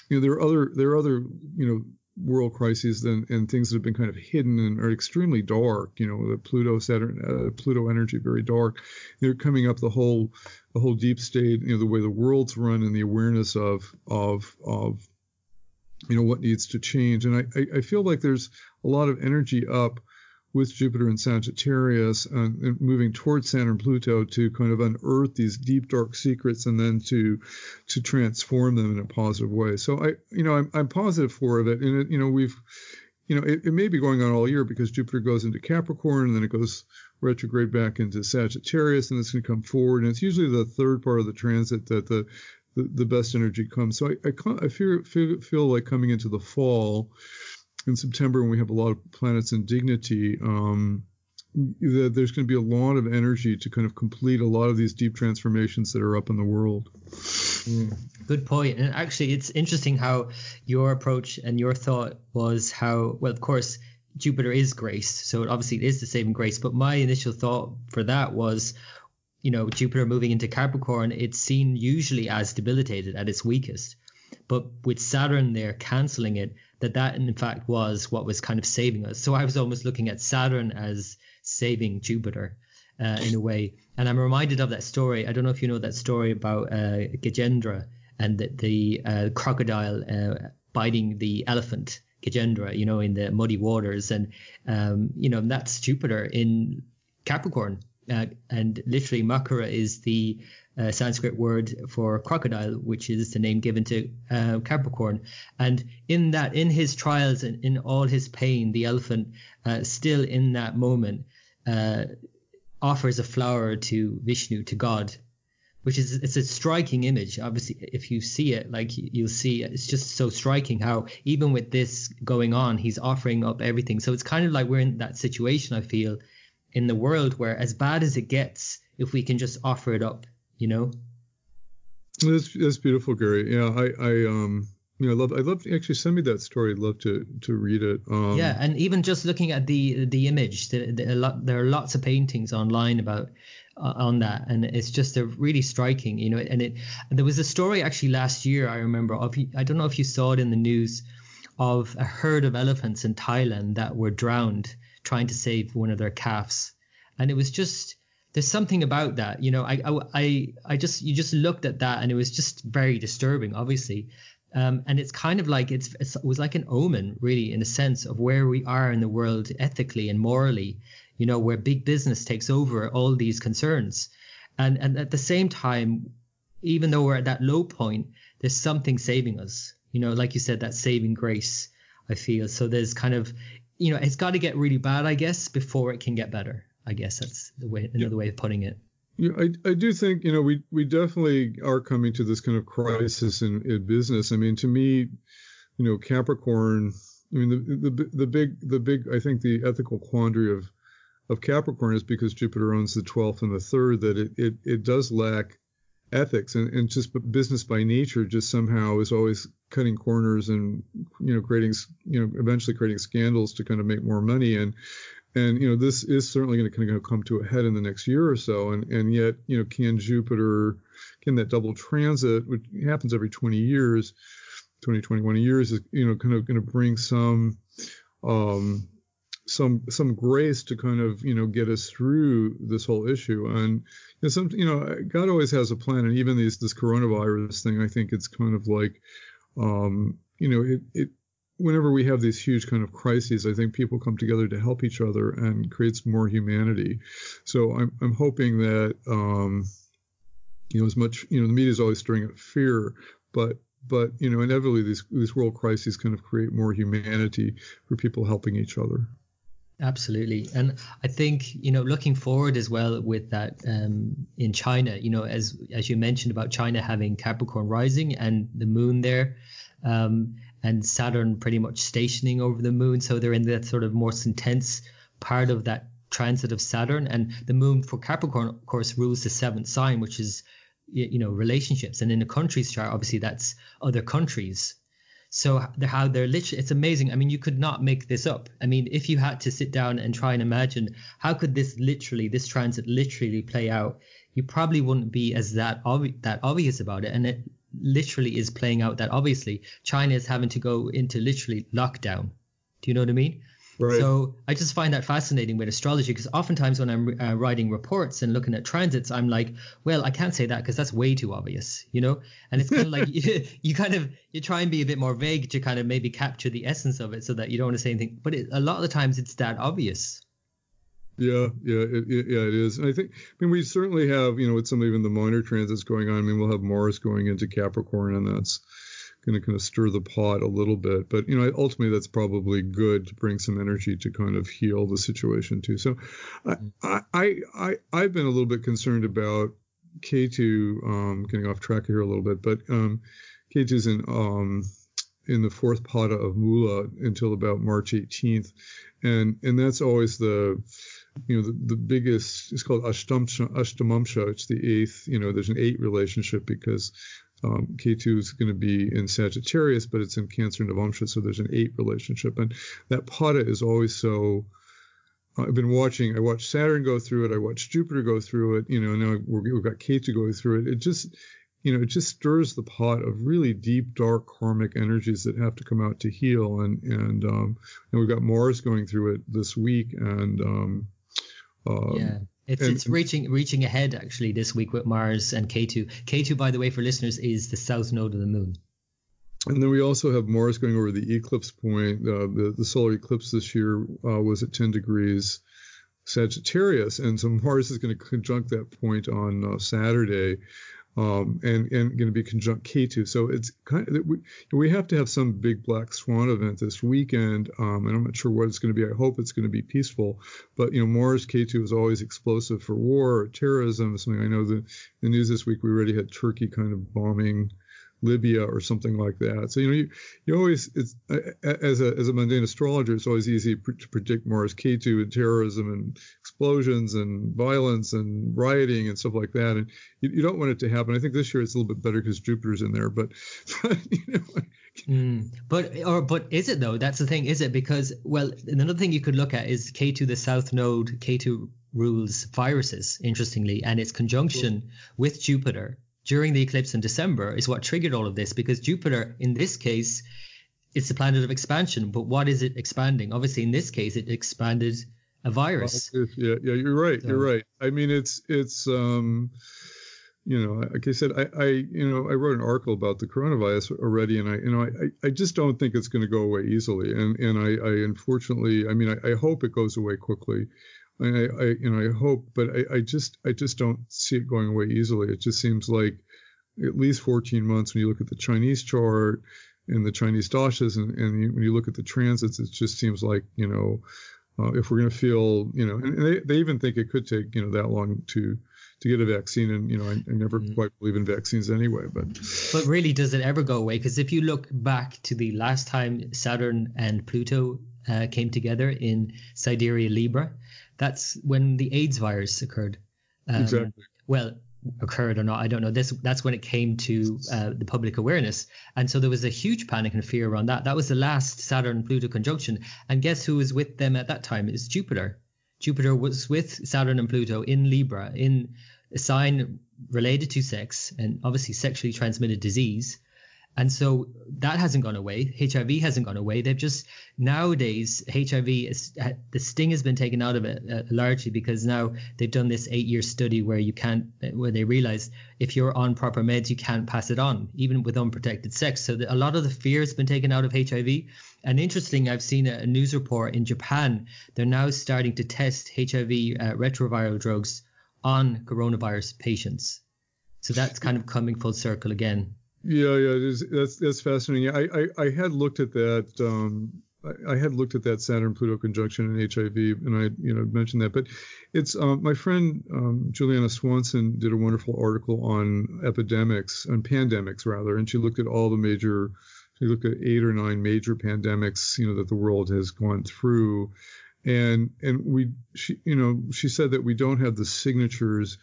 you know there are other there are other you know world crises and, and things that have been kind of hidden and are extremely dark. You know, the Pluto Saturn, uh, Pluto energy, very dark. They're coming up the whole the whole deep state. You know, the way the world's run and the awareness of of of you know what needs to change. And I I, I feel like there's a lot of energy up with Jupiter and Sagittarius and, and, moving towards Saturn and Pluto to kind of unearth these deep dark secrets and then to to transform them in a positive way. So I you know I'm, I'm positive for it and it, you know we've you know it, it may be going on all year because Jupiter goes into Capricorn and then it goes retrograde back into Sagittarius and it's going to come forward and it's usually the third part of the transit that the the, the best energy comes. So I I, I feel, feel feel like coming into the fall in September when we have a lot of planets in dignity, um, there's going to be a lot of energy to kind of complete a lot of these deep transformations that are up in the world. Mm, good point. And actually, it's interesting how your approach and your thought was how, well, of course, Jupiter is grace. So obviously, it is the saving grace. But my initial thought for that was, you know, Jupiter moving into Capricorn, it's seen usually as debilitated at its weakest. But with Saturn there canceling it, that that in fact was what was kind of saving us. So I was almost looking at Saturn as saving Jupiter uh, in a way. And I'm reminded of that story. I don't know if you know that story about uh, Gajendra and the, the uh, crocodile uh, biting the elephant Gajendra, you know, in the muddy waters. And, um, you know, that's Jupiter in Capricorn uh, and literally Makara is the uh, Sanskrit word for crocodile, which is the name given to uh, Capricorn. And in that, in his trials and in all his pain, the elephant uh, still in that moment uh, offers a flower to Vishnu, to God, which is it's a striking image. Obviously, if you see it, like you'll see, it's just so striking how even with this going on, he's offering up everything. So it's kind of like we're in that situation. I feel in the world where, as bad as it gets, if we can just offer it up, you know. That's that's beautiful, Gary. Yeah, I I um you know, I love I love actually send me that story. I'd love to to read it. Um, yeah, and even just looking at the the image, the, the, there are lots of paintings online about uh, on that, and it's just a really striking, you know. And it and there was a story actually last year I remember of I don't know if you saw it in the news of a herd of elephants in Thailand that were drowned trying to save one of their calves, and it was just there's something about that, you know. I I I just you just looked at that and it was just very disturbing, obviously. Um, and it's kind of like it's, it's, it was like an omen, really, in a sense of where we are in the world ethically and morally you know, where big business takes over all these concerns. And, and at the same time, even though we're at that low point, there's something saving us. You know, like you said, that saving grace, I feel. So there's kind of, you know, it's got to get really bad, I guess, before it can get better. I guess that's the way, another yeah. way of putting it. Yeah, I, I do think, you know, we, we definitely are coming to this kind of crisis in, in business. I mean, to me, you know, Capricorn, I mean, the, the, the big, the big, I think the ethical quandary of, of Capricorn is because Jupiter owns the 12th and the 3rd that it, it, it does lack ethics and, and just business by nature just somehow is always cutting corners and you know creating you know eventually creating scandals to kind of make more money and and you know this is certainly going to kind of come to a head in the next year or so. And and yet you know can Jupiter can that double transit which happens every 20 years 20 21 years is you know kind of going to bring some um some some grace to kind of you know get us through this whole issue. And you know, some you know God always has a plan. And even these this coronavirus thing I think it's kind of like um, you know it it whenever we have these huge kind of crises I think people come together to help each other and creates more humanity. So I'm I'm hoping that um, you know as much you know the media is always stirring up fear but but you know inevitably these these world crises kind of create more humanity for people helping each other. Absolutely, and I think you know looking forward as well with that um, in China, you know, as as you mentioned about China having Capricorn rising and the moon there, um, and Saturn pretty much stationing over the moon, so they're in that sort of more intense part of that transit of Saturn, and the moon for Capricorn, of course, rules the seventh sign, which is you know relationships, and in a country's chart, obviously that's other countries so how they're literally, it's amazing. I mean, you could not make this up. I mean, if you had to sit down and try and imagine how could this literally, this transit literally play out, you probably wouldn't be as that that obvious about it. And it literally is playing out that obviously. China is having to go into literally lockdown. Do you know what I mean? Right. So I just find that fascinating with astrology because oftentimes when I'm uh, writing reports and looking at transits, I'm like, well, I can't say that because that's way too obvious, you know. And it's kind of like you, you, kind of you try and be a bit more vague to kind of maybe capture the essence of it so that you don't want to say anything. But it, a lot of the times it's that obvious. Yeah, yeah, it, it, yeah, it is. And I think, I mean, we certainly have, you know, with some even the minor transits going on. I mean, we'll have Mars going into Capricorn, and that's going to kind of stir the pot a little bit. But you know, ultimately, that's probably good to bring some energy to kind of heal the situation too. So, mm-hmm. I I, I I've been a little bit concerned about Ketu um, getting off track here a little bit, but um, Ketu's in um, in the fourth pada of Mula until about March 18th, and and that's always the you know the, the biggest it's called ashtamamsha it's the eighth you know there's an eight relationship because um, Ketu is going to be in Sagittarius, but it's in Cancer and Navamsha, so there's an eight relationship. And that Pada is always so. I've been watching. I watched Saturn go through it. I watched Jupiter go through it. You know, now we've got Ketu going through it. It just, you know, it just stirs the pot of really deep, dark karmic energies that have to come out to heal. And and um, and we've got Mars going through it this week. And um, um yeah. It's and, it's reaching reaching ahead actually this week with Mars and Ketu. Ketu, by the way, for listeners, is the south node of the moon. And then we also have Mars going over the eclipse point. Uh, the, the solar eclipse this year uh, was at 10 degrees Sagittarius, and so Mars is going to conjunct that point on uh, Saturday um, and and going to be conjunct Ketu. So it's kind of we we have to have some big black swan event this weekend, um, and I'm not sure what it's going to be. I hope it's going to be peaceful, but you know Mars Ketu is always explosive for war or terrorism. Something I know the the news this week we already had Turkey kind of bombing Libya or something like that. So you know, you, you always it's as a as a mundane astrologer, it's always easy to predict Mars Ketu and terrorism and explosions and violence and rioting and stuff like that. And you, you don't want it to happen. I think this year it's a little bit better because Jupiter's in there, but, but you know. Mm, but or but is it though? That's the thing. Is it because well another thing you could look at is Ketu the South Node. Ketu rules viruses interestingly, and its conjunction with Jupiter during the eclipse in December is what triggered all of this because Jupiter, in this case, it's the planet of expansion. But what is it expanding? Obviously, in this case, it expanded a virus. Yeah, yeah, you're right. So. You're right. I mean, it's it's um, you know, like I said, I, I you know I wrote an article about the coronavirus already, and I you know I, I just don't think it's going to go away easily, and and I, I unfortunately, I mean, I, I hope it goes away quickly. I, I you know I hope, but I, I just I just don't see it going away easily. It just seems like at least 14 months when you look at the Chinese chart and the Chinese dashas, and, and you, when you look at the transits, it just seems like you know uh, if we're going to feel you know, and they, they even think it could take you know that long to to get a vaccine, and you know I, I never mm. quite believe in vaccines anyway, but but really does it ever go away? Because if you look back to the last time Saturn and Pluto uh, came together in Sidereal Libra that's when the AIDS virus occurred. Um, exactly. Well, occurred or not, I don't know. This that's when it came to uh, the public awareness, and so there was a huge panic and fear around that. That was the last Saturn Pluto conjunction, and guess who was with them at that time? It's Jupiter. Jupiter was with Saturn and Pluto in Libra, in a sign related to sex and obviously sexually transmitted disease. And so that hasn't gone away. HIV hasn't gone away. They've just nowadays HIV is the sting has been taken out of it uh, largely because now they've done this eight year study where you can't where they realize if you're on proper meds you can't pass it on even with unprotected sex. So the, a lot of the fear has been taken out of HIV. And interesting, I've seen a, a news report in Japan. They're now starting to test HIV uh, retroviral drugs on coronavirus patients. So that's kind of coming full circle again. Yeah, yeah, that's that's fascinating. I, I, I had looked at that. Um, I, I, had looked at that Saturn Pluto conjunction and HIV, and I you know mentioned that. But it's um, my friend um, Juliana Swanson did a wonderful article on epidemics, on pandemics rather, and she looked at all the major. She looked at eight or nine major pandemics, you know, that the world has gone through, and and we she you know she said that we don't have the signatures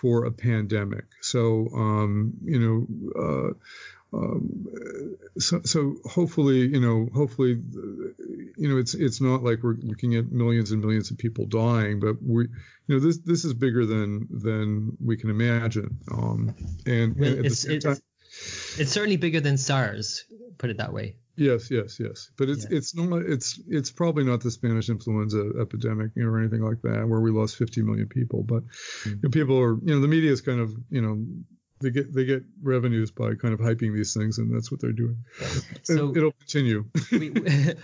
for a pandemic. So, um, you know, uh, um, so, so, hopefully, you know, hopefully, you know, it's it's not like we're looking at millions and millions of people dying, but we, you know, this this is bigger than than we can imagine. Um, and, well, and it's, it's, time, it's certainly bigger than SARS. Put it that way. Yes, yes, yes. But it's yeah. it's not it's it's probably not the Spanish influenza epidemic, you know, or anything like that, where we lost 50 million people. But mm-hmm. you know, people are, you know, the media is kind of, you know, they get they get revenues by kind of hyping these things, and that's what they're doing. So it'll continue. we,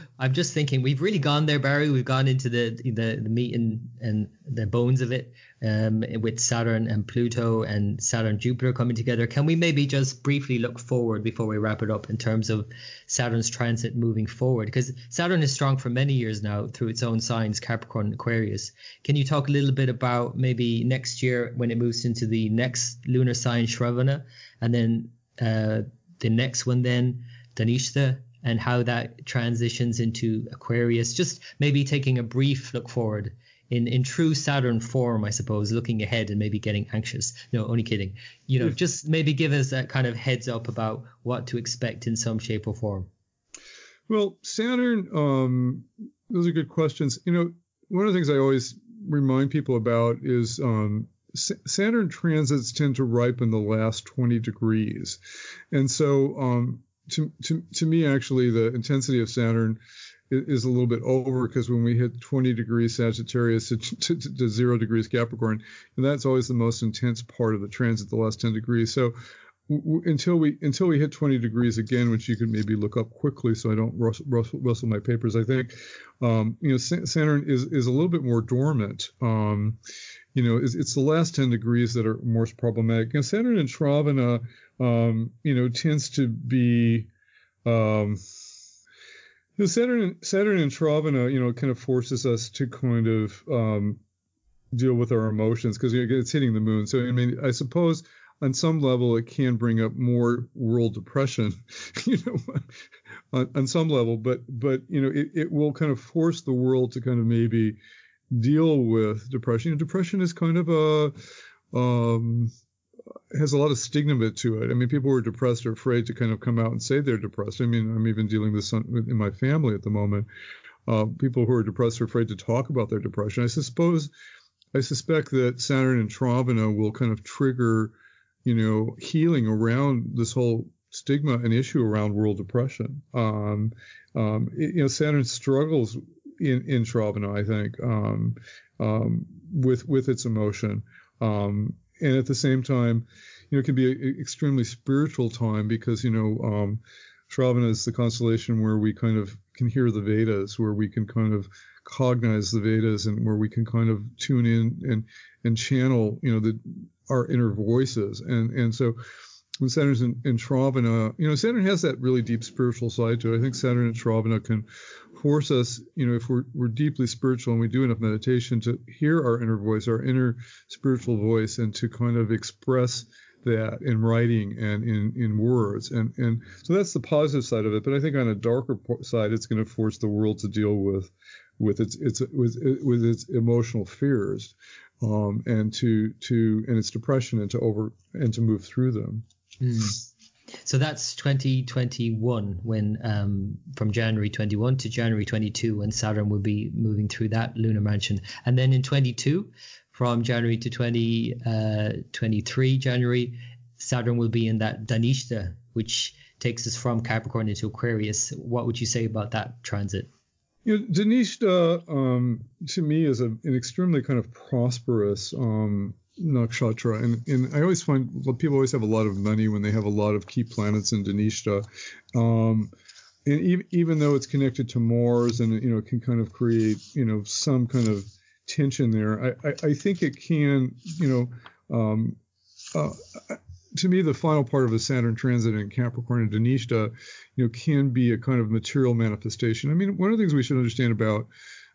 I'm just thinking we've really gone there, Barry. We've gone into the the, the meat and, and the bones of it um, with Saturn and Pluto and Saturn Jupiter coming together. Can we maybe just briefly look forward before we wrap it up in terms of Saturn's transit moving forward? Because Saturn is strong for many years now through its own signs, Capricorn, Aquarius. Can you talk a little bit about maybe next year when it moves into the next lunar sign, Shravana, and then uh, the next one then, Dhanishta, and how that transitions into Aquarius? Just maybe taking a brief look forward in in true Saturn form, I suppose, looking ahead and maybe getting anxious. No, only kidding. You know, just maybe give us a kind of heads up about what to expect in some shape or form. Well, Saturn, um, those are good questions. You know, one of the things I always remind people about is um, Saturn transits tend to ripen the last 20 degrees, and so um, to, to to me, actually, the intensity of Saturn is a little bit over because when we hit 20 degrees Sagittarius to, to, to, zero degrees Capricorn, and that's always the most intense part of the transit, the last 10 degrees. So w- until we until we hit 20 degrees again, which you can maybe look up quickly, so I don't rustle, my papers. I think um, you know Saturn is is a little bit more dormant. Um, you know, it's, it's, the last 10 degrees that are most problematic. And Saturn in Shravana, um, you know, tends to be um, Saturn Saturn in Shravana, you know, kind of forces us to kind of um, deal with our emotions because it's hitting the moon. So I mean, I suppose on some level it can bring up more world depression, you know, on, on, some level. But but you know, it, it will kind of force the world to kind of maybe deal with depression. You know, depression is kind of a um, has a lot of stigma to it. I mean, people who are depressed are afraid to kind of come out and say they're depressed. I mean, I'm even dealing with some in my family at the moment. Uh, people who are depressed are afraid to talk about their depression. I suppose, I suspect that Saturn and Shravana will kind of trigger, you know, healing around this whole stigma and issue around world depression. Um, um, it, you know, Saturn struggles in in Shravana, I think, um, um with with its emotion. Um, and at the same time, you know, it can be an extremely spiritual time because you know, um, Shravana is the constellation where we kind of can hear the Vedas, where we can kind of cognize the Vedas, and where we can kind of tune in and and channel, you know, the our inner voices, and and so when Saturn's in, in Shravana, you know, Saturn has that really deep spiritual side to it. I think Saturn in Shravana can force us, you know, if we're, we're deeply spiritual and we do enough meditation to hear our inner voice, our inner spiritual voice, and to kind of express that in writing and in, in words. And, and so that's the positive side of it. But I think on a darker side, it's going to force the world to deal with, with its, its, with, with its emotional fears. Um, and to, to, and its depression and to over, and to move through them. Mm. So that's 2021 when um, from January 21 to January 22 when Saturn will be moving through that lunar mansion. And then in 22 from January to 2023 uh, January Saturn will be in that Dhanishta which takes us from Capricorn into Aquarius. What would you say about that transit? You know, Dhanishta um, to me is a, an extremely kind of prosperous um, nakshatra, and and I always find people always have a lot of money when they have a lot of key planets in Dhanishta. Um, and even, even though it's connected to Mars and you know it can kind of create you know some kind of tension there, I, I, I think it can you know um, uh, to me the final part of a Saturn transit in Capricorn and Dhanishta you know can be a kind of material manifestation. I mean one of the things we should understand about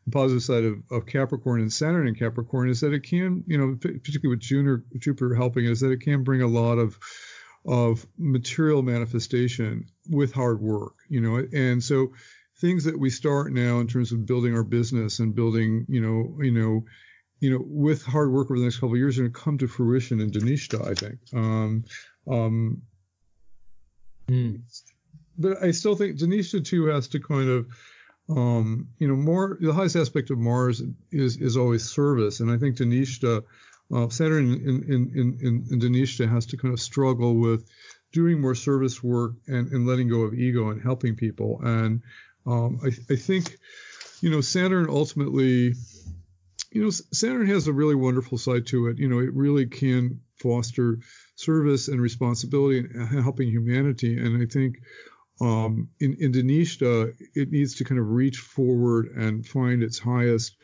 the positive side of, of Capricorn and Saturn in Capricorn is that it can, you know, particularly with Jupiter, Jupiter helping, is that it can bring a lot of of material manifestation with hard work, you know, and so things that we start now in terms of building our business and building, you know, you know, you know, with hard work over the next couple of years, are going to come to fruition in Dhanishta, I think. Um, um, mm. But I still think Dhanishta too has to kind of um, you know, more the highest aspect of Mars is is always service, and I think Dhanishta, uh, Saturn in in, in in in has to kind of struggle with doing more service work and, and letting go of ego and helping people. And um, I, I think, you know, Saturn ultimately, you know, Saturn has a really wonderful side to it. You know, it really can foster service and responsibility and helping humanity. And I think um, in Dhanishta, it needs to kind of reach forward and find its highest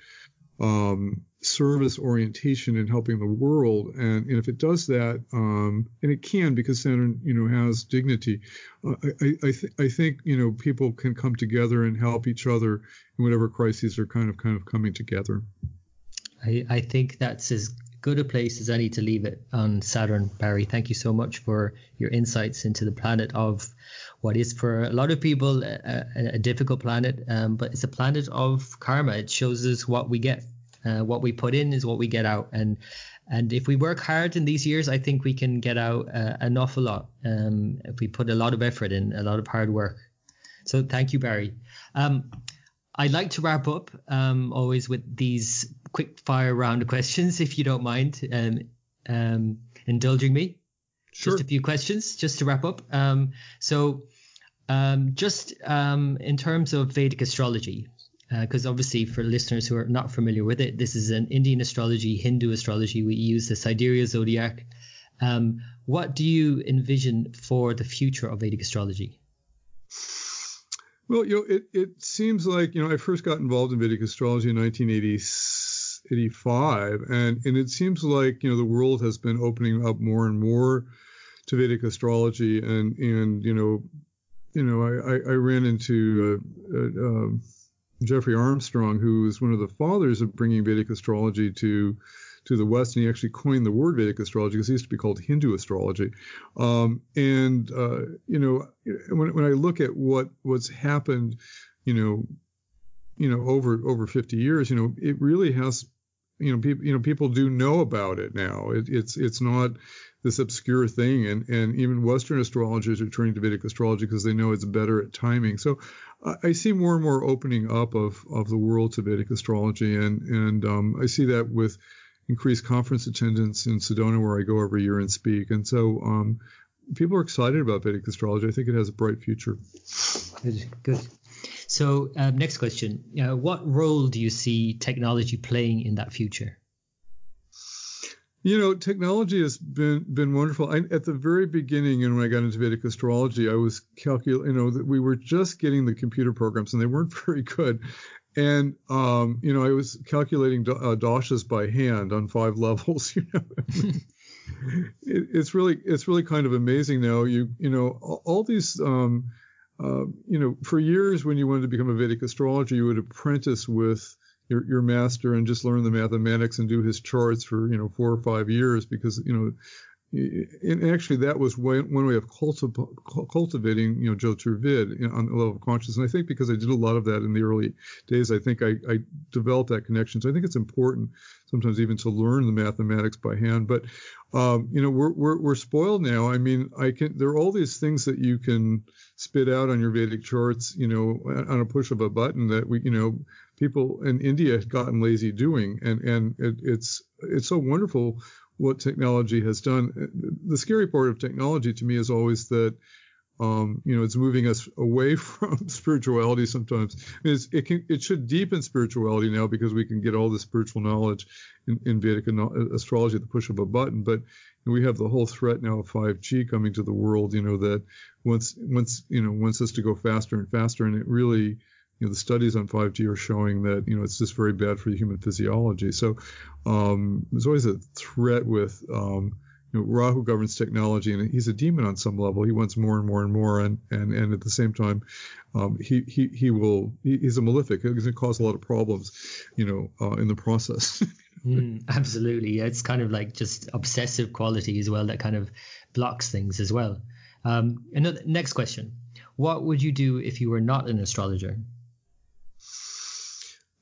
um, service orientation in helping the world. And, and if it does that, um, and it can because Saturn, you know, has dignity, uh, I, I, th- I, think, you know, people can come together and help each other in whatever crises are kind of kind of coming together. I, I think that's as good a place as any to leave it on Saturn, Barry. Thank you so much for your insights into the planet of what is for a lot of people a, a difficult planet, um, but it's a planet of karma. It shows us what we get. Uh, what we put in is what we get out, and and if we work hard in these years, I think we can get out uh, an awful lot. Um, if we put a lot of effort in, a lot of hard work. So thank you, Barry. Um, I'd like to wrap up um, always with these quick fire round questions, if you don't mind um, um, indulging me. Sure. Just a few questions, just to wrap up. Um, so, um, just um, in terms of Vedic astrology, because uh, obviously for listeners who are not familiar with it, this is an Indian astrology, Hindu astrology. We use the sidereal zodiac. Um, what do you envision for the future of Vedic astrology? Well, you know, it, it seems like, you know, I first got involved in Vedic astrology in 1985, and, and it seems like, you know, the world has been opening up more and more to Vedic astrology. And, and you know, you know, I, I, ran into uh, uh, Jeffrey Armstrong, who was one of the fathers of bringing Vedic astrology to to the West, and he actually coined the word Vedic astrology because it used to be called Hindu astrology. Um, and uh, you know, when, when I look at what what's happened, you know, you know, over over 50 years, you know, it really has, you know, people, you know, people do know about it now. It, it's it's not this obscure thing, and and even Western astrologers are turning to Vedic astrology because they know it's better at timing. So I see more and more opening up of of the world to Vedic astrology, and and um, I see that with increased conference attendance in Sedona, where I go every year and speak. And so um, people are excited about Vedic astrology. I think it has a bright future. Good. Good. So, uh, next question: uh, What role do you see technology playing in that future? You know, technology has been been wonderful. I, at the very beginning, and when I got into Vedic astrology, I was calculating. You know, that we were just getting the computer programs, and they weren't very good. And um, you know, I was calculating uh, doshas by hand on five levels. You know, it, it's really it's really kind of amazing now. You you know, all, all these um, uh, you know, for years when you wanted to become a Vedic astrologer, you would apprentice with your, your master and just learn the mathematics and do his charts for you know four or five years because you know and actually that was one, way of cultiv- cultivating, you know, joe Jyotirvid on the level of consciousness. And I think because I did a lot of that in the early days, I think I, I developed that connection. So I think it's important sometimes even to learn the mathematics by hand. But um, you know, we're, we're we're spoiled now. I mean, I can there are all these things that you can spit out on your Vedic charts, you know, on a push of a button that we, you know, people in India have gotten lazy doing, and and it, it's it's so wonderful what technology has done. The scary part of technology to me is always that um, you know, it's moving us away from spirituality sometimes. It's, it can, it should deepen spirituality now because we can get all the spiritual knowledge in, in Vedic astrology at the push of a button. But we have the whole threat now of 5G coming to the world. You know that once, once, you know, wants us to go faster and faster, and it really you know, the studies on 5G are showing that, you know, it's just very bad for human physiology. So um, there's always a threat with, um, you know, Rahu governs technology, and he's a demon on some level. He wants more and more and more, and and and at the same time, um, he he he will he, he's a malefic. He's going to cause a lot of problems, you know, uh, in the process. mm, absolutely, it's kind of like just obsessive quality as well that kind of blocks things as well. Um, another next question: What would you do if you were not an astrologer?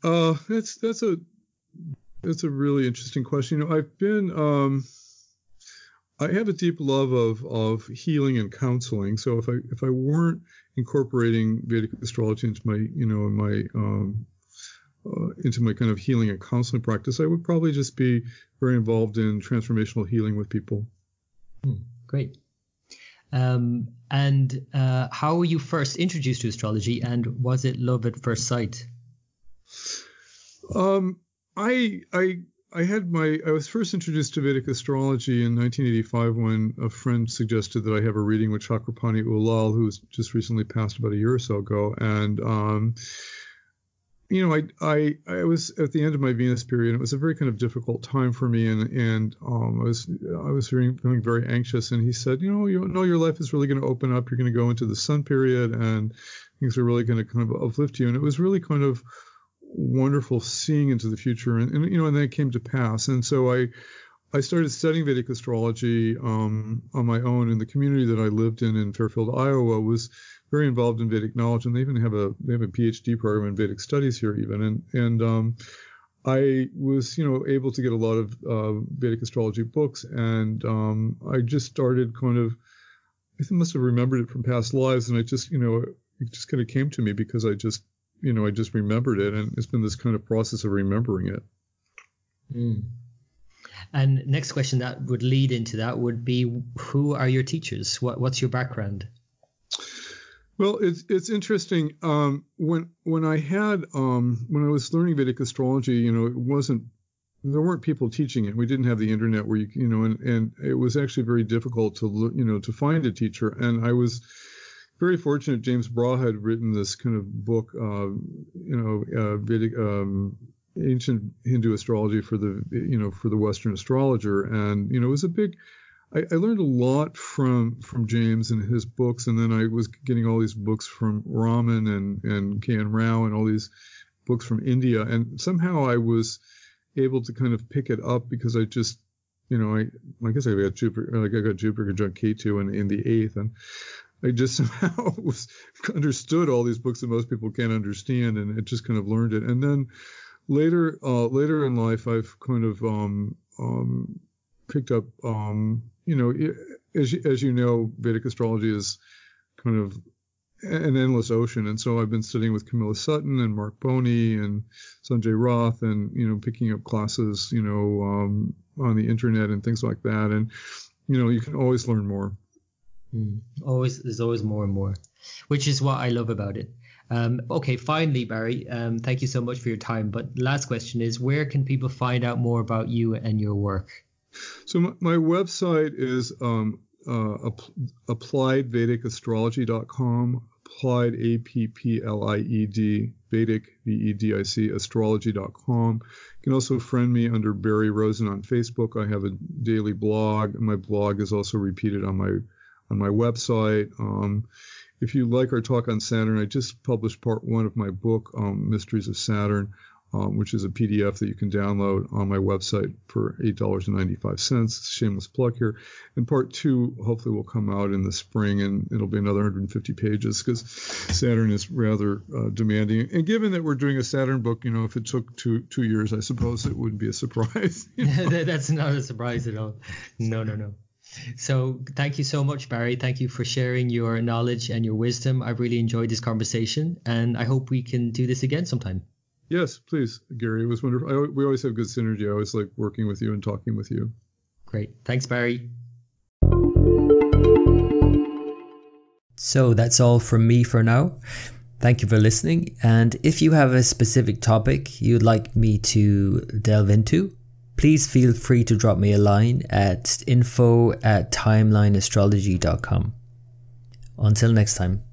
Uh, that's that's a that's a really interesting question. You know, I've been um, I have a deep love of of healing and counseling. So if I if I weren't incorporating Vedic astrology into my you know my um, uh, into my kind of healing and counseling practice, I would probably just be very involved in transformational healing with people. Hmm, great. Um, and uh, how were you first introduced to astrology, and was it love at first sight? Um, I I I had my I was first introduced to Vedic astrology in 1985 when a friend suggested that I have a reading with Chakrapani Ullal, who's just recently passed about a year or so ago, and um, you know, I, I I was at the end of my Venus period. It was a very kind of difficult time for me, and and um, I was I was feeling, feeling very anxious. And he said, you know, you know, your life is really going to open up. You're going to go into the Sun period, and things are really going to kind of uplift you. And it was really kind of wonderful seeing into the future, and, and you know, and then it came to pass. And so I I started studying Vedic astrology um, on my own, and the community that I lived in in Fairfield, Iowa, was very involved in Vedic knowledge, and they even have a they have a PhD program in Vedic studies here, even. And and um, I was you know able to get a lot of uh, Vedic astrology books, and um, I just started kind of I must have remembered it from past lives, and I just you know it just kind of came to me because I just you know, I just remembered it, and it's been this kind of process of remembering it. Mm. And next question that would lead into that would be, who are your teachers? What, what's your background? Well, it's it's interesting. Um, when when I had um, when I was learning Vedic astrology, you know, it wasn't there weren't people teaching it. We didn't have the internet where you you know, and and it was actually very difficult to you know to find a teacher. And I was very fortunate. James Braha had written this kind of book, uh, you know, uh, Vedic, um, ancient Hindu astrology for the you know for the Western astrologer, and you know it was a big. I, I learned a lot from from James and his books, and then I was getting all these books from Raman and and K. N. Rao and all these books from India, and somehow I was able to kind of pick it up because I just you know, I I guess I got Jupiter, like I got Jupiter conjunct Ketu in, in the eighth, and I just somehow was understood all these books that most people can't understand, and it just kind of learned it. And then later, uh, later in life, I've kind of um, um, picked up, um, you know, as as you know, Vedic astrology is kind of an endless ocean, and so I've been studying with Komilla Sutton and Marc Boney and Sanjay Rath, and you know, picking up classes, you know, um, on the internet and things like that, and you know, you can always learn more. Mm. Always, there's always more and more, which is what I love about it. Um, okay, finally, Barry, um, thank you so much for your time. But last question is, where can people find out more about you and your work? So my, my website is um, uh, appliedvedicastrology.com, applied a p p l i e d Vedic v e d i c astrology.com. You can also friend me under Barry Rosen on Facebook. I have a daily blog, my blog is also repeated on my on my website. Um, if you like our talk on Saturn, I just published part one of my book, um, Mysteries of Saturn, um, which is a PDF that you can download on my website for $8.95. Shameless plug here. And part two hopefully will come out in the spring and it'll be another 150 pages because Saturn is rather uh, demanding. And given that we're doing a Saturn book, you know, if it took two two years, I suppose it wouldn't be a surprise. You know? That's not a surprise at all. No, no, no. So thank you so much, Barry. Thank you for sharing your knowledge and your wisdom. I've really enjoyed this conversation, and I hope we can do this again sometime. Yes, please, Gary. It was wonderful. I, we always have good synergy. I always like working with you and talking with you. Great. Thanks, Barry. So that's all from me for now. Thank you for listening. And if you have a specific topic you'd like me to delve into, please feel free to drop me a line at info at timelineastrology.com. Until next time.